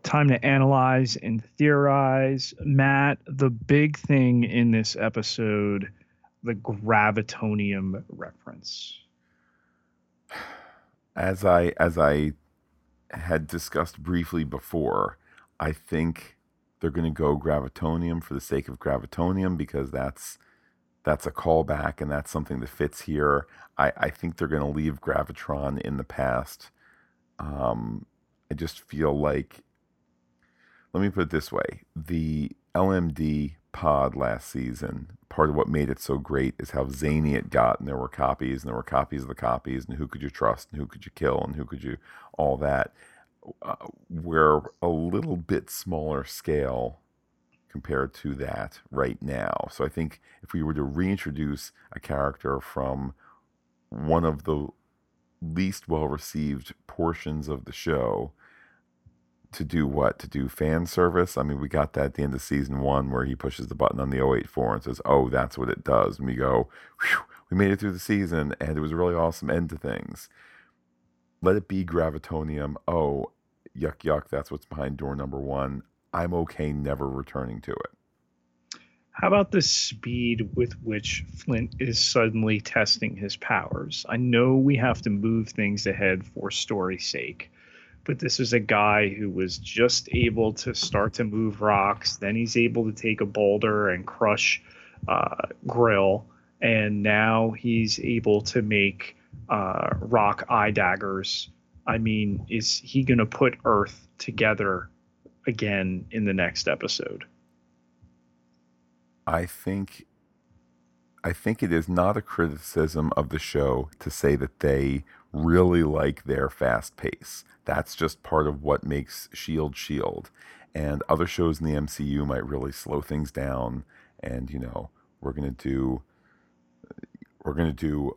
time to analyze and theorize. Matt, the big thing in this episode, the gravitonium reference.
As I as I had discussed briefly before, I think they're going to go gravitonium for the sake of gravitonium because that's that's a callback and that's something that fits here. I, I think they're going to leave gravitron in the past. Um, I just feel like let me put it this way the lmd pod last season part of what made it so great is how zany it got and there were copies and there were copies of the copies and who could you trust and who could you kill and who could you all that. Uh, we're a little bit smaller scale compared to that right now. So i think if we were to reintroduce a character from one of the least well received portions of the show to do what? To do fan service? I mean, we got that at the end of season one where he pushes the button on the 084 and says, Oh, that's what it does. And we go, we made it through the season and it was a really awesome end to things. Let it be gravitonium. Oh, yuck, yuck. That's what's behind door number one. I'm okay never returning to it.
How about the speed with which Flint is suddenly testing his powers? I know we have to move things ahead for story's sake, but this is a guy who was just able to start to move rocks. Then he's able to take a boulder and crush uh, Grill, and now he's able to make uh, rock eye daggers. I mean, is he going to put Earth together again in the next episode?
I think I think it is not a criticism of the show to say that they really like their fast pace. That's just part of what makes Shield Shield. And other shows in the MCU might really slow things down. And you know, we're gonna do we're gonna do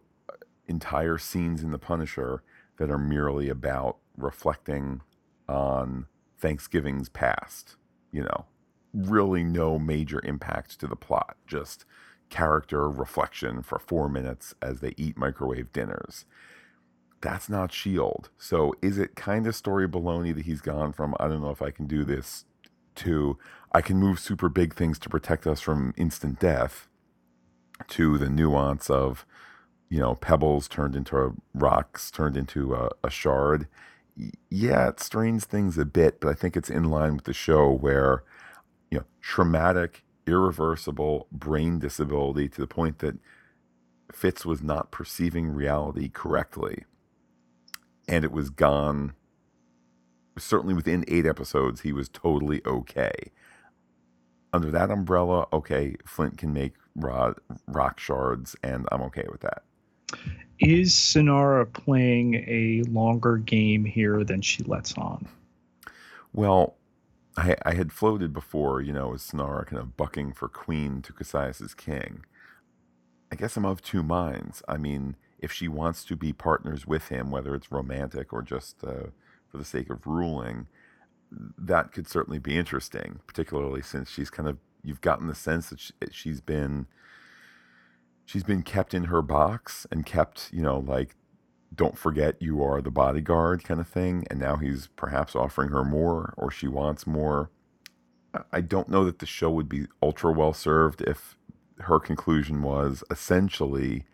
entire scenes in The Punisher that are merely about reflecting on Thanksgiving's past. You know, really no major impact to the plot, just character reflection for four minutes as they eat microwave dinners. That's not S.H.I.E.L.D. So is it kind of story baloney that he's gone from, I don't know if I can do this, to I can move super big things to protect us from instant death, to the nuance of, you know, pebbles turned into rocks, turned into a, a shard. Yeah, it strains things a bit, but I think it's in line with the show where, you know, traumatic irreversible brain disability to the point that Fitz was not perceiving reality correctly. And it was gone. Certainly within eight episodes, he was totally okay. Under that umbrella, okay, Flint can make rod, rock shards, and I'm okay with that.
Is Sinara playing a longer game here than she lets on?
Well, I, I had floated before, you know, as Sinara kind of bucking for queen to Kasius's king. I guess I'm of two minds. I mean, if she wants to be partners with him, whether it's romantic or just uh, for the sake of ruling, that could certainly be interesting, particularly since she's kind of you've gotten the sense that she, she's been she's been kept in her box and kept, you know, like don't forget you are the bodyguard kind of thing. And now he's perhaps offering her more or she wants more. I don't know that the show would be ultra well served if her conclusion was essentially,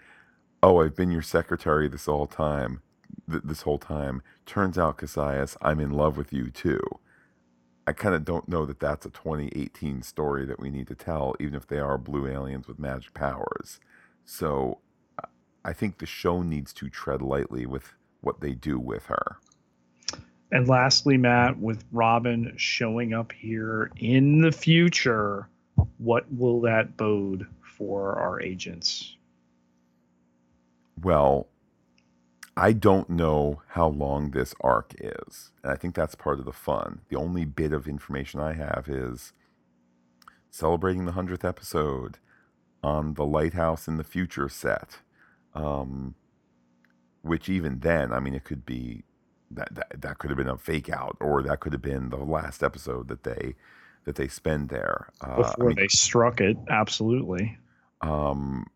"Oh, I've been your secretary this whole time. Th- this whole time. Turns out, Kasius, I'm in love with you too." I kind of don't know that that's a 2018 story that we need to tell, even if they are blue aliens with magic powers. So I think the show needs to tread lightly with what they do with her.
And lastly, Matt, with Robin showing up here in the future, what will that bode for our agents?
Well, I don't know how long this arc is. And I think that's part of the fun. The only bit of information I have is celebrating the 100th episode on the Lighthouse in the Future set um, which even then, I mean, it could be that, that that could have been a fake out, or that could have been the last episode that they that they spend there
uh, before I mean, they struck it. Absolutely. Um.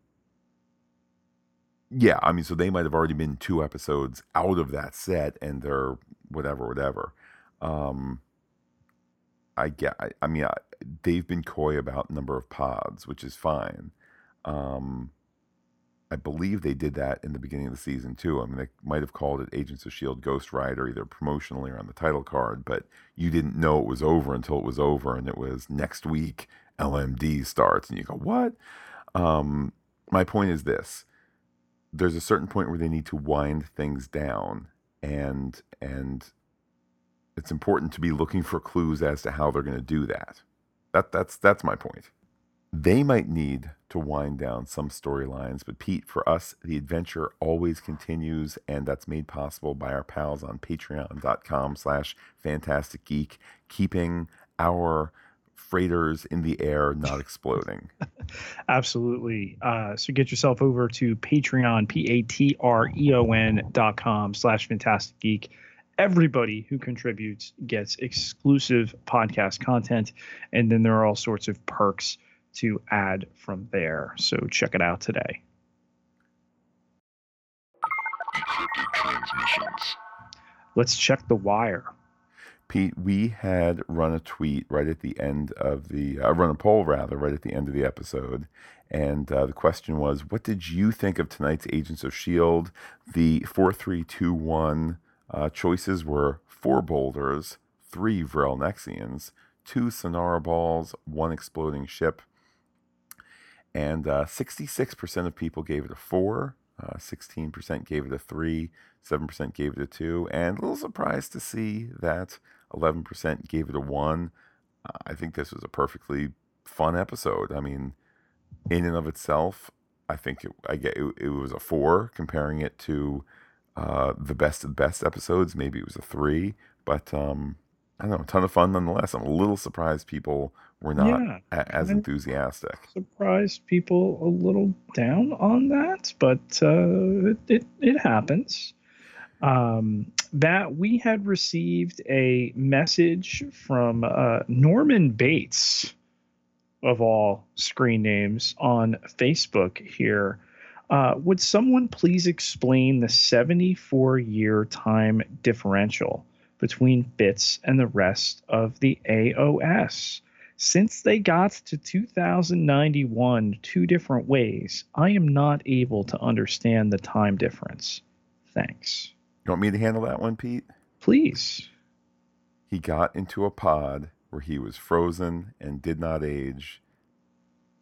Yeah, I mean, so they might have already been two episodes out of that set, and they're whatever, whatever. Um. I get. I, I mean, I, they've been coy about number of pods, which is fine. Um I believe they did that in the beginning of the season too. I mean, they might have called it Agents of Shield Ghost Rider either promotionally or on the title card, but you didn't know it was over until it was over, and it was next week LMD starts, and you go, what? Um, my point is this: there's a certain point where they need to wind things down, and and it's important to be looking for clues as to how they're going to do that. That that's that's my point. They might need to wind down some storylines, but Pete, for us, the adventure always continues, and that's made possible by our pals on patreon.com slash fantastic geek, keeping our freighters in the air, not exploding.
Absolutely. Uh, so get yourself over to Patreon, P A T R E O N dot com slash fantastic geek. Everybody who contributes gets exclusive podcast content, and then there are all sorts of perks to add from there. So check it out today. Let's check the wire.
Pete, we had run a tweet right at the end of the, uh, run a poll rather, right at the end of the episode. And uh, the question was, what did you think of tonight's Agents of S.H.I.E.L.D.? The 4321 uh, choices were four boulders, three Vrel Nexians, two Sinara balls, one exploding ship, and uh, 66% of people gave it a four, uh, 16% gave it a three, 7% gave it a two, and a little surprised to see that 11% gave it a one. I think this was a perfectly fun episode. I mean, in and of itself, I think it, I get it, it was a four. Comparing it to uh, the best of the best episodes, maybe it was a three. But um, I don't know, a ton of fun nonetheless. I'm a little surprised people were not
Yeah,
a- as enthusiastic.
surprised people a little down on that, but uh, it, it it happens. Um, that we had received a message from uh, Norman Bates, of all screen names, on Facebook here. Uh, would someone please explain the 74 year time differential between Fitz and the rest of the AOS? Since they got to 2091 two different ways, I am not able to understand the time difference. Thanks.
You want me to handle that one, Pete?
Please.
He got into a pod where he was frozen and did not age,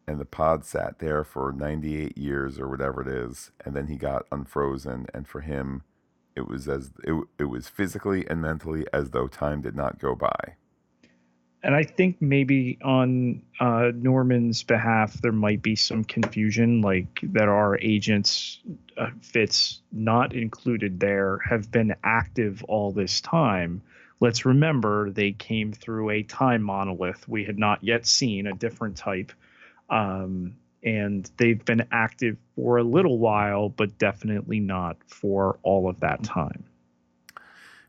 and the pod sat there for 98 years or whatever it is, and then he got unfrozen, and for him, it was as it, it was physically and mentally as though time did not go by.
And I think maybe on uh, Norman's behalf, there might be some confusion, like that our agents, uh, Fitz not included there, have been active all this time. Let's remember they came through a time monolith. We had not yet seen a different type. Um, and they've been active for a little while, but definitely not for all of that time.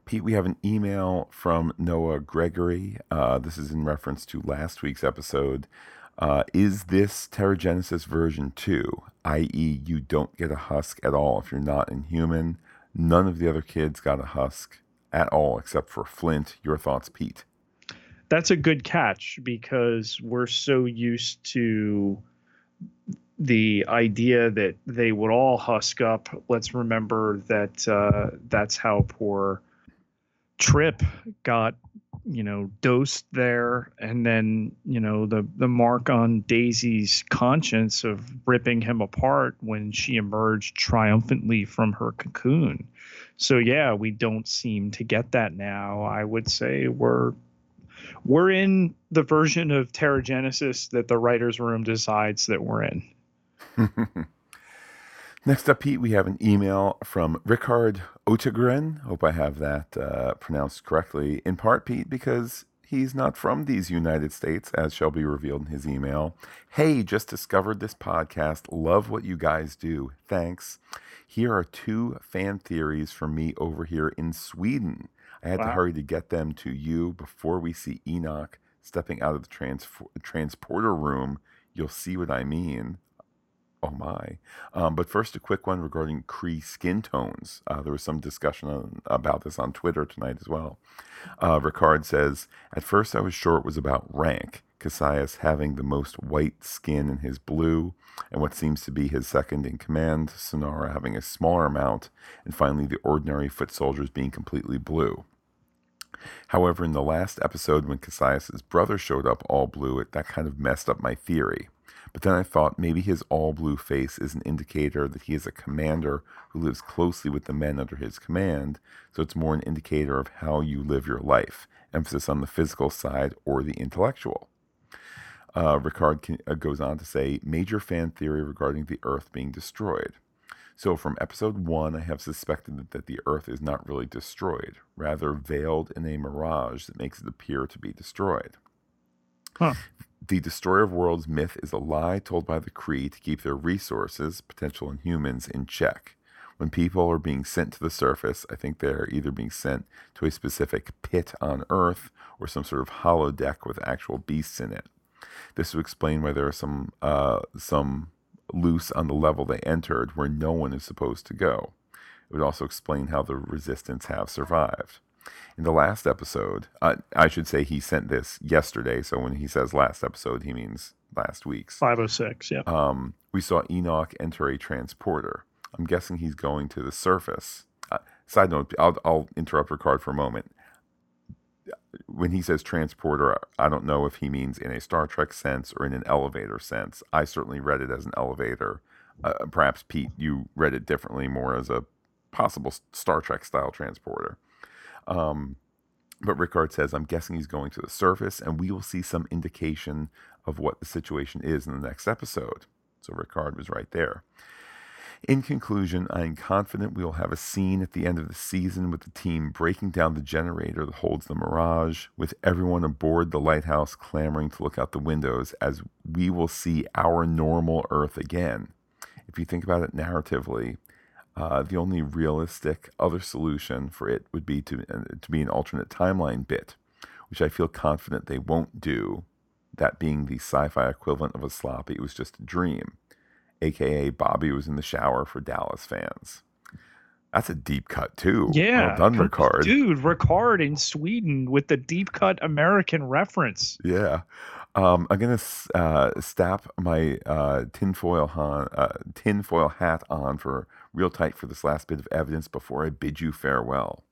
Pete, we have an email from Noah Gregory. Uh, this is in reference to last week's episode. Uh, is this Terrigenesis version 2, i.e., you don't get a husk at all if you're not inhuman? None of the other kids got a husk at all except for Flint. Your thoughts, Pete?
That's a good catch because we're so used to the idea that they would all husk up. Let's remember that uh, that's how poor Trip got, you know, dosed there, and then you know the the mark on Daisy's conscience of ripping him apart when she emerged triumphantly from her cocoon. So yeah, we don't seem to get that now. I would say we're we're in the version of Terrigenesis that the writers' room decides that we're in.
Next up, Pete, we have an email from Rickard Otegren. Hope I have that uh, pronounced correctly. In part, Pete, because he's not from these United States, as shall be revealed in his email. Hey, just discovered this podcast. Love what you guys do. Thanks. Here are two fan theories from me over here in Sweden. I had to hurry to get them to you before we see Enoch stepping out of the trans- transporter room. You'll see what I mean. Oh my. Um, but first, a quick one regarding Kree skin tones. Uh, there was some discussion on, about this on Twitter tonight as well. Uh, Ricard says, At first, I was sure it was about rank, Kasius having the most white skin in his blue, and what seems to be his second in command, Sinara having a smaller amount, and finally the ordinary foot soldiers being completely blue. However, in the last episode, when Kasius's brother showed up all blue, it, that kind of messed up my theory. But then I thought maybe his all blue face is an indicator that he is a commander who lives closely with the men under his command, so it's more an indicator of how you live your life, emphasis on the physical side or the intellectual. Uh, Ricard can, uh, goes on to say, major fan theory regarding the Earth being destroyed. So, from episode one, I have suspected that, that the Earth is not really destroyed, rather veiled in a mirage that makes it appear to be destroyed.
Huh.
The Destroyer of Worlds myth is a lie told by the Kree to keep their resources, potential inhumans, in check. When people are being sent to the surface, I think they're either being sent to a specific pit on Earth or some sort of holodeck with actual beasts in it. This would explain why there are some uh, some loose on the level they entered where no one is supposed to go. It would also explain how the resistance have survived. In the last episode, uh, I should say he sent this yesterday, so when he says last episode, he means last week's.
506, yeah.
Um, we saw Enoch enter a transporter. I'm guessing he's going to the surface. Uh, side note, I'll, I'll interrupt Ricard for a moment. When he says transporter, I don't know if he means in a Star Trek sense or in an elevator sense. I certainly read it as an elevator. Uh, perhaps, Pete, you read it differently, more as a possible Star Trek style transporter. Um, but Rickard says, I'm guessing he's going to the surface, and we will see some indication of what the situation is in the next episode. So Ricard was right there. In conclusion, I am confident we will have a scene at the end of the season with the team breaking down the generator that holds the Mirage, with everyone aboard the lighthouse clamoring to look out the windows as we will see our normal Earth again. If you think about it narratively, uh, the only realistic other solution for it would be to, uh, to be an alternate timeline bit, which I feel confident they won't do, that being the sci fi equivalent of a sloppy, it was just a dream aka Bobby was in the shower for Dallas fans. That's a deep cut too.
Yeah,
well done, Ricard.
Dude, Ricard in Sweden with the deep cut American reference.
Yeah, um, I'm gonna uh, stap my uh, tinfoil, uh, tinfoil hat on for real tight for this last bit of evidence before I bid you farewell.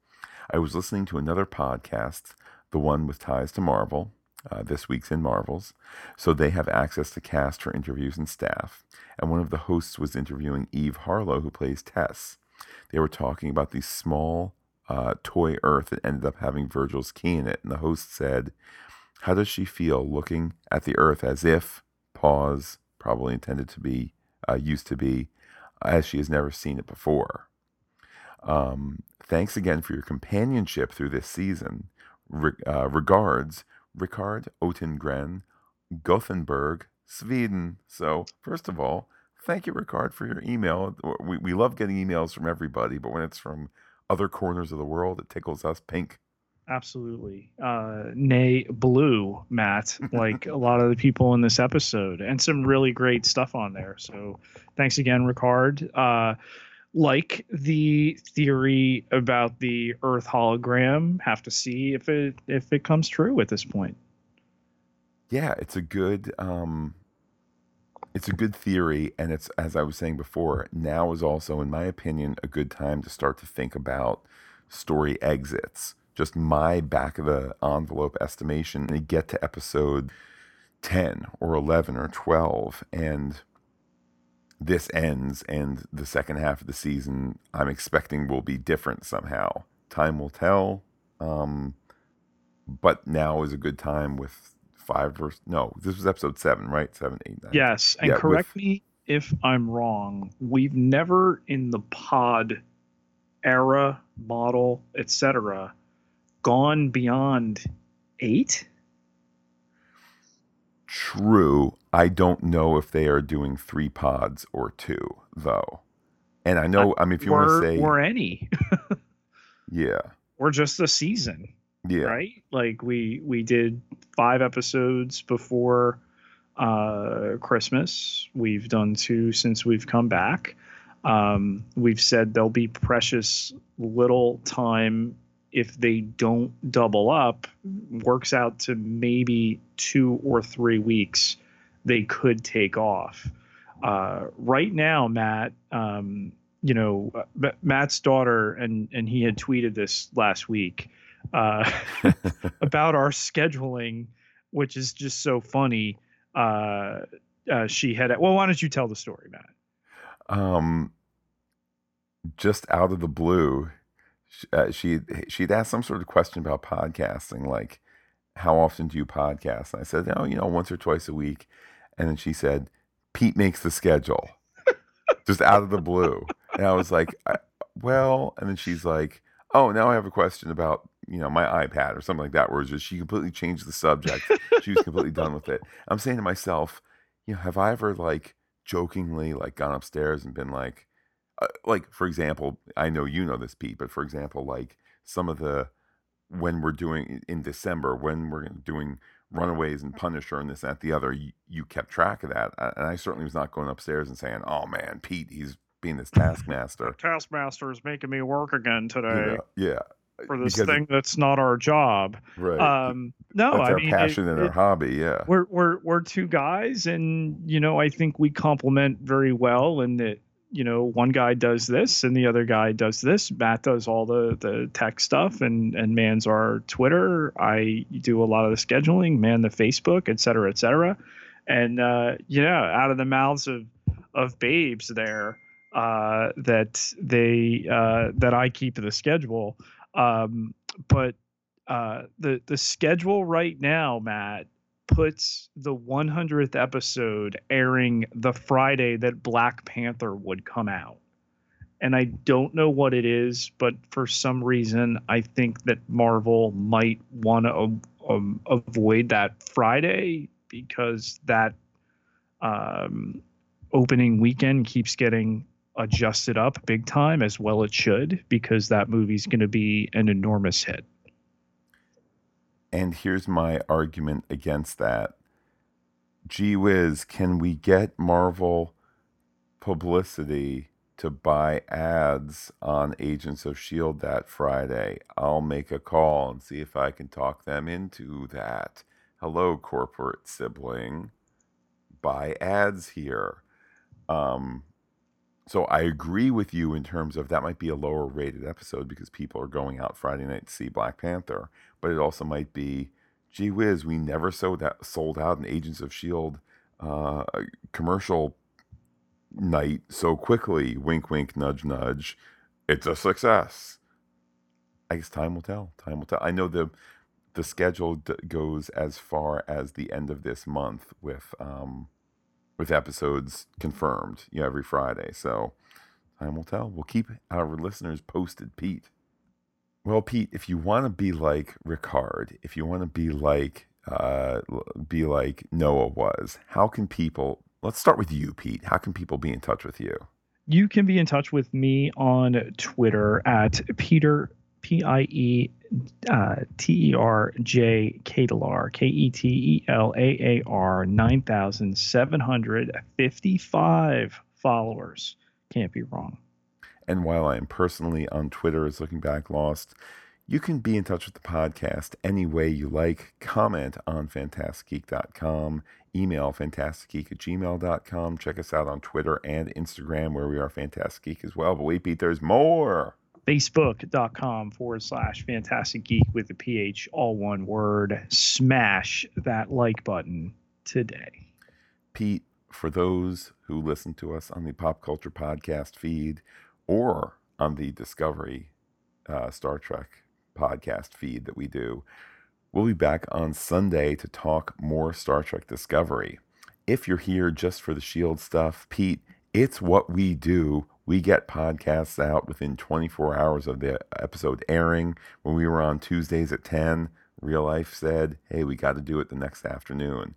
I was listening to another podcast, the one with ties to Marvel, uh, this week's in Marvels, so they have access to cast for interviews and staff. And one of the hosts was interviewing Eve Harlow, who plays Tess. They were talking about the small uh, toy Earth that ended up having Virgil's key in it. And the host said, How does she feel looking at the Earth as if, pause, probably intended to be, uh, used to be, as she has never seen it before? Um, thanks again for your companionship through this season. Re- uh, regards, Ricard Otengren, Gothenburg, Sweden. So, first of all, thank you, Ricard, for your email. We, we love getting emails from everybody, but when it's from other corners of the world, it tickles us pink.
Absolutely. Uh, nay, blue, Matt, like a lot of the people in this episode, and some really great stuff on there. So thanks again, Ricard. Uh, like the theory about the Earth hologram. Have to see if it if it comes true at this point.
Yeah, it's a good um, it's a good theory, and it's as I was saying before. Now is also, in my opinion, a good time to start to think about story exits. Just my back of the envelope estimation, and you get to episode ten or eleven or twelve, and this ends and the second half of the season I'm expecting will be different somehow. Time will tell. Um, but now is a good time with five or no, this was episode seven, right? Seven, eight, nine.
Yes. And yeah, correct with, me if I'm wrong. We've never in the pod era, model, etc., gone beyond eight.
True. I don't know if they are doing three pods or two, though. And I know, I mean, if you want to say.
Or any.
yeah.
Or just a season.
Yeah.
Right? Like we we did five episodes before uh, Christmas. We've done two since we've come back. Um, we've said there'll be precious little time if they don't double up, works out to maybe two or three weeks they could take off. Uh, right now, Matt, um, you know, Matt's daughter, and and he had tweeted this last week uh, about our scheduling, which is just so funny. Uh, uh, she had, well, why don't you tell the story, Matt?
Um, just out of the blue, uh, she she'd asked some sort of question about podcasting, like how often do you podcast? And I said, oh, you know, once or twice a week. And then she said, Pete makes the schedule, just out of the blue. And I was like, well, and then she's like, oh, now I have a question about you know my iPad or something like that. Where she completely changed the subject. she was completely done with it. I'm saying to myself, you know, have I ever like jokingly like gone upstairs and been like, uh, like for example, I know you know this, Pete, but for example, like some of the when we're doing in December when we're doing Runaways and Punisher and this, that, the other, you, you kept track of that. And I certainly was not going upstairs and saying, "Oh man, Pete, he's being this taskmaster."
taskmaster is making me work again today.
yeah.
For this because thing it, that's not our job,
right?
Um, no,
that's
I
our
mean,
passion it, and our hobby. Yeah,
we're we're we're two guys, and you know, I think we complement very well, and that you know one guy does this and the other guy does this. Matt does all the the tech stuff and and man's our twitter. I do a lot of the scheduling man the facebook et cetera et cetera. And uh yeah out of the mouths of of babes there uh that they uh that i keep the schedule. Um but uh the the schedule right now matt puts the 100th episode airing the Friday that Black Panther would come out. And I don't know what it is, but for some reason, I think that Marvel might want to um, avoid that Friday because that um, opening weekend keeps getting adjusted up big time, as well it should, because that movie's going to be an enormous hit.
And here's my argument against that. Gee whiz, can we get Marvel publicity to buy ads on Agents of S.H.I.E.L.D. that Friday? I'll make a call and see if I can talk them into that. Hello, corporate sibling. Buy ads here. Um, so I agree with you in terms of that might be a lower rated episode because people are going out Friday night to see Black Panther, but it also might be, gee whiz, we never sold out, sold out an Agents of Shield uh, commercial night so quickly. Wink, wink, nudge, nudge. It's a success. I guess time will tell. Time will tell. I know the the schedule d- goes as far as the end of this month with um, with episodes confirmed, you know, every Friday. So time will tell. We'll keep our listeners posted, Pete. Well, Pete, if you want to be like Ricard, if you want to be like uh, be like Noah was, how can people? Let's start with you, Pete. How can people be in touch with you?
You can be in touch with me on Twitter at Peter P I E uh, T E R J Ketelaar, K E T E L A A R, 9,755 followers. Can't be wrong.
And while I am personally on Twitter as Looking Back Lost, you can be in touch with the podcast any way you like. Comment on fantasticgeek.com, email fantasticgeek at gmail.com. Check us out on Twitter and Instagram, where we are Fantastic Geek as well. But wait, Pete, there's more
facebook.com forward slash fantastic geek with the ph all one word smash that like button today
pete for those who listen to us on the pop culture podcast feed or on the discovery uh, star trek podcast feed that we do we'll be back on sunday to talk more star trek discovery if you're here just for the shield stuff pete it's what we do we get podcasts out within 24 hours of the episode airing. When we were on Tuesdays at 10, Real Life said, hey, we got to do it the next afternoon.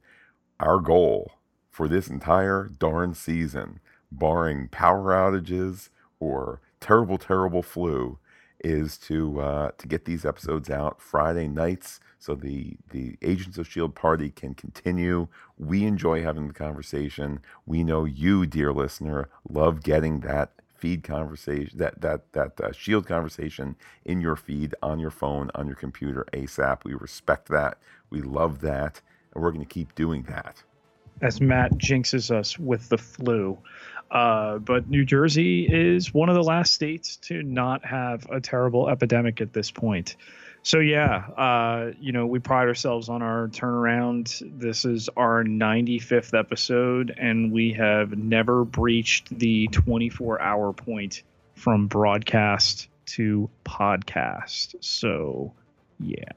Our goal for this entire darn season, barring power outages or terrible, terrible flu, is to uh, to get these episodes out Friday nights so the the Agents of Shield party can continue. We enjoy having the conversation. We know you, dear listener, love getting that feed conversation, that that that uh, Shield conversation in your feed on your phone on your computer ASAP. We respect that. We love that, and we're going to keep doing that.
As Matt jinxes us with the flu, uh, but New Jersey is one of the last states to not have a terrible epidemic at this point so yeah, uh, you know, we pride ourselves on our turnaround. This is our 95th episode, and we have never breached the 24 hour point from broadcast to podcast. So yeah.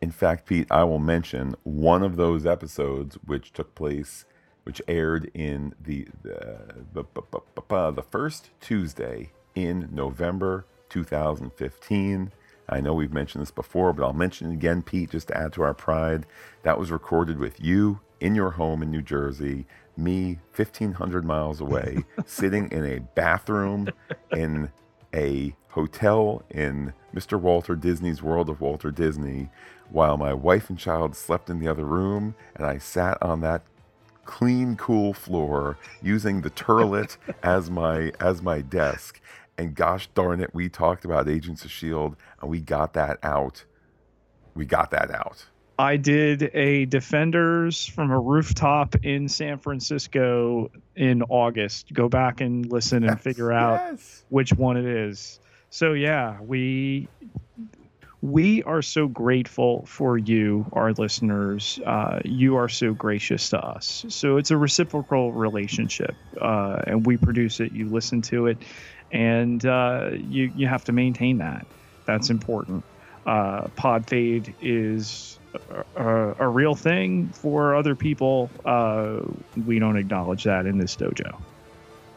In fact, Pete, I will mention one of those episodes which took place, which aired in the the, the, the first Tuesday in November 2015 I know we've mentioned this before, but I'll mention it again, Pete, just to add to our pride. That was recorded with you in your home in New Jersey, me 1,500 miles away, sitting in a bathroom in a hotel in Mr. Walter Disney's World of Walter Disney, while my wife and child slept in the other room, and I sat on that clean, cool floor using the turlet as my as my desk and gosh darn it, we talked about Agents of S.H.I.E.L.D. and we got that out. We got that out.
I did a Defenders from a rooftop in San Francisco in August. Go back and listen and yes, figure out yes. which one it is. So yeah, we we are so grateful for you, our listeners. Uh, you are so gracious to us. So it's a reciprocal relationship, uh, and we produce it. You listen to it, and uh, you you have to maintain that. That's important. Uh, Pod Fade is a, a real thing for other people, uh, we don't acknowledge that in this dojo.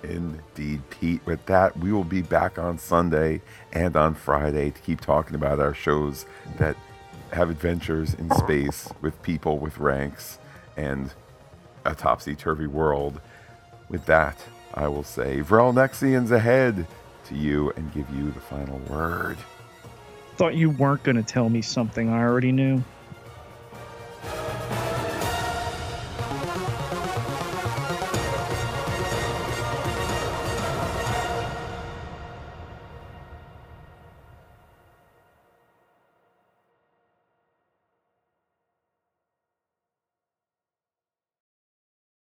Indeed, Pete. With that, we will be back on Sunday and on Friday to keep talking about our shows that have adventures in space with people with ranks and a topsy turvy world. With that, I will say, Vrel Nexians ahead to you and give you the final word.
Thought you weren't going to tell me something I already knew.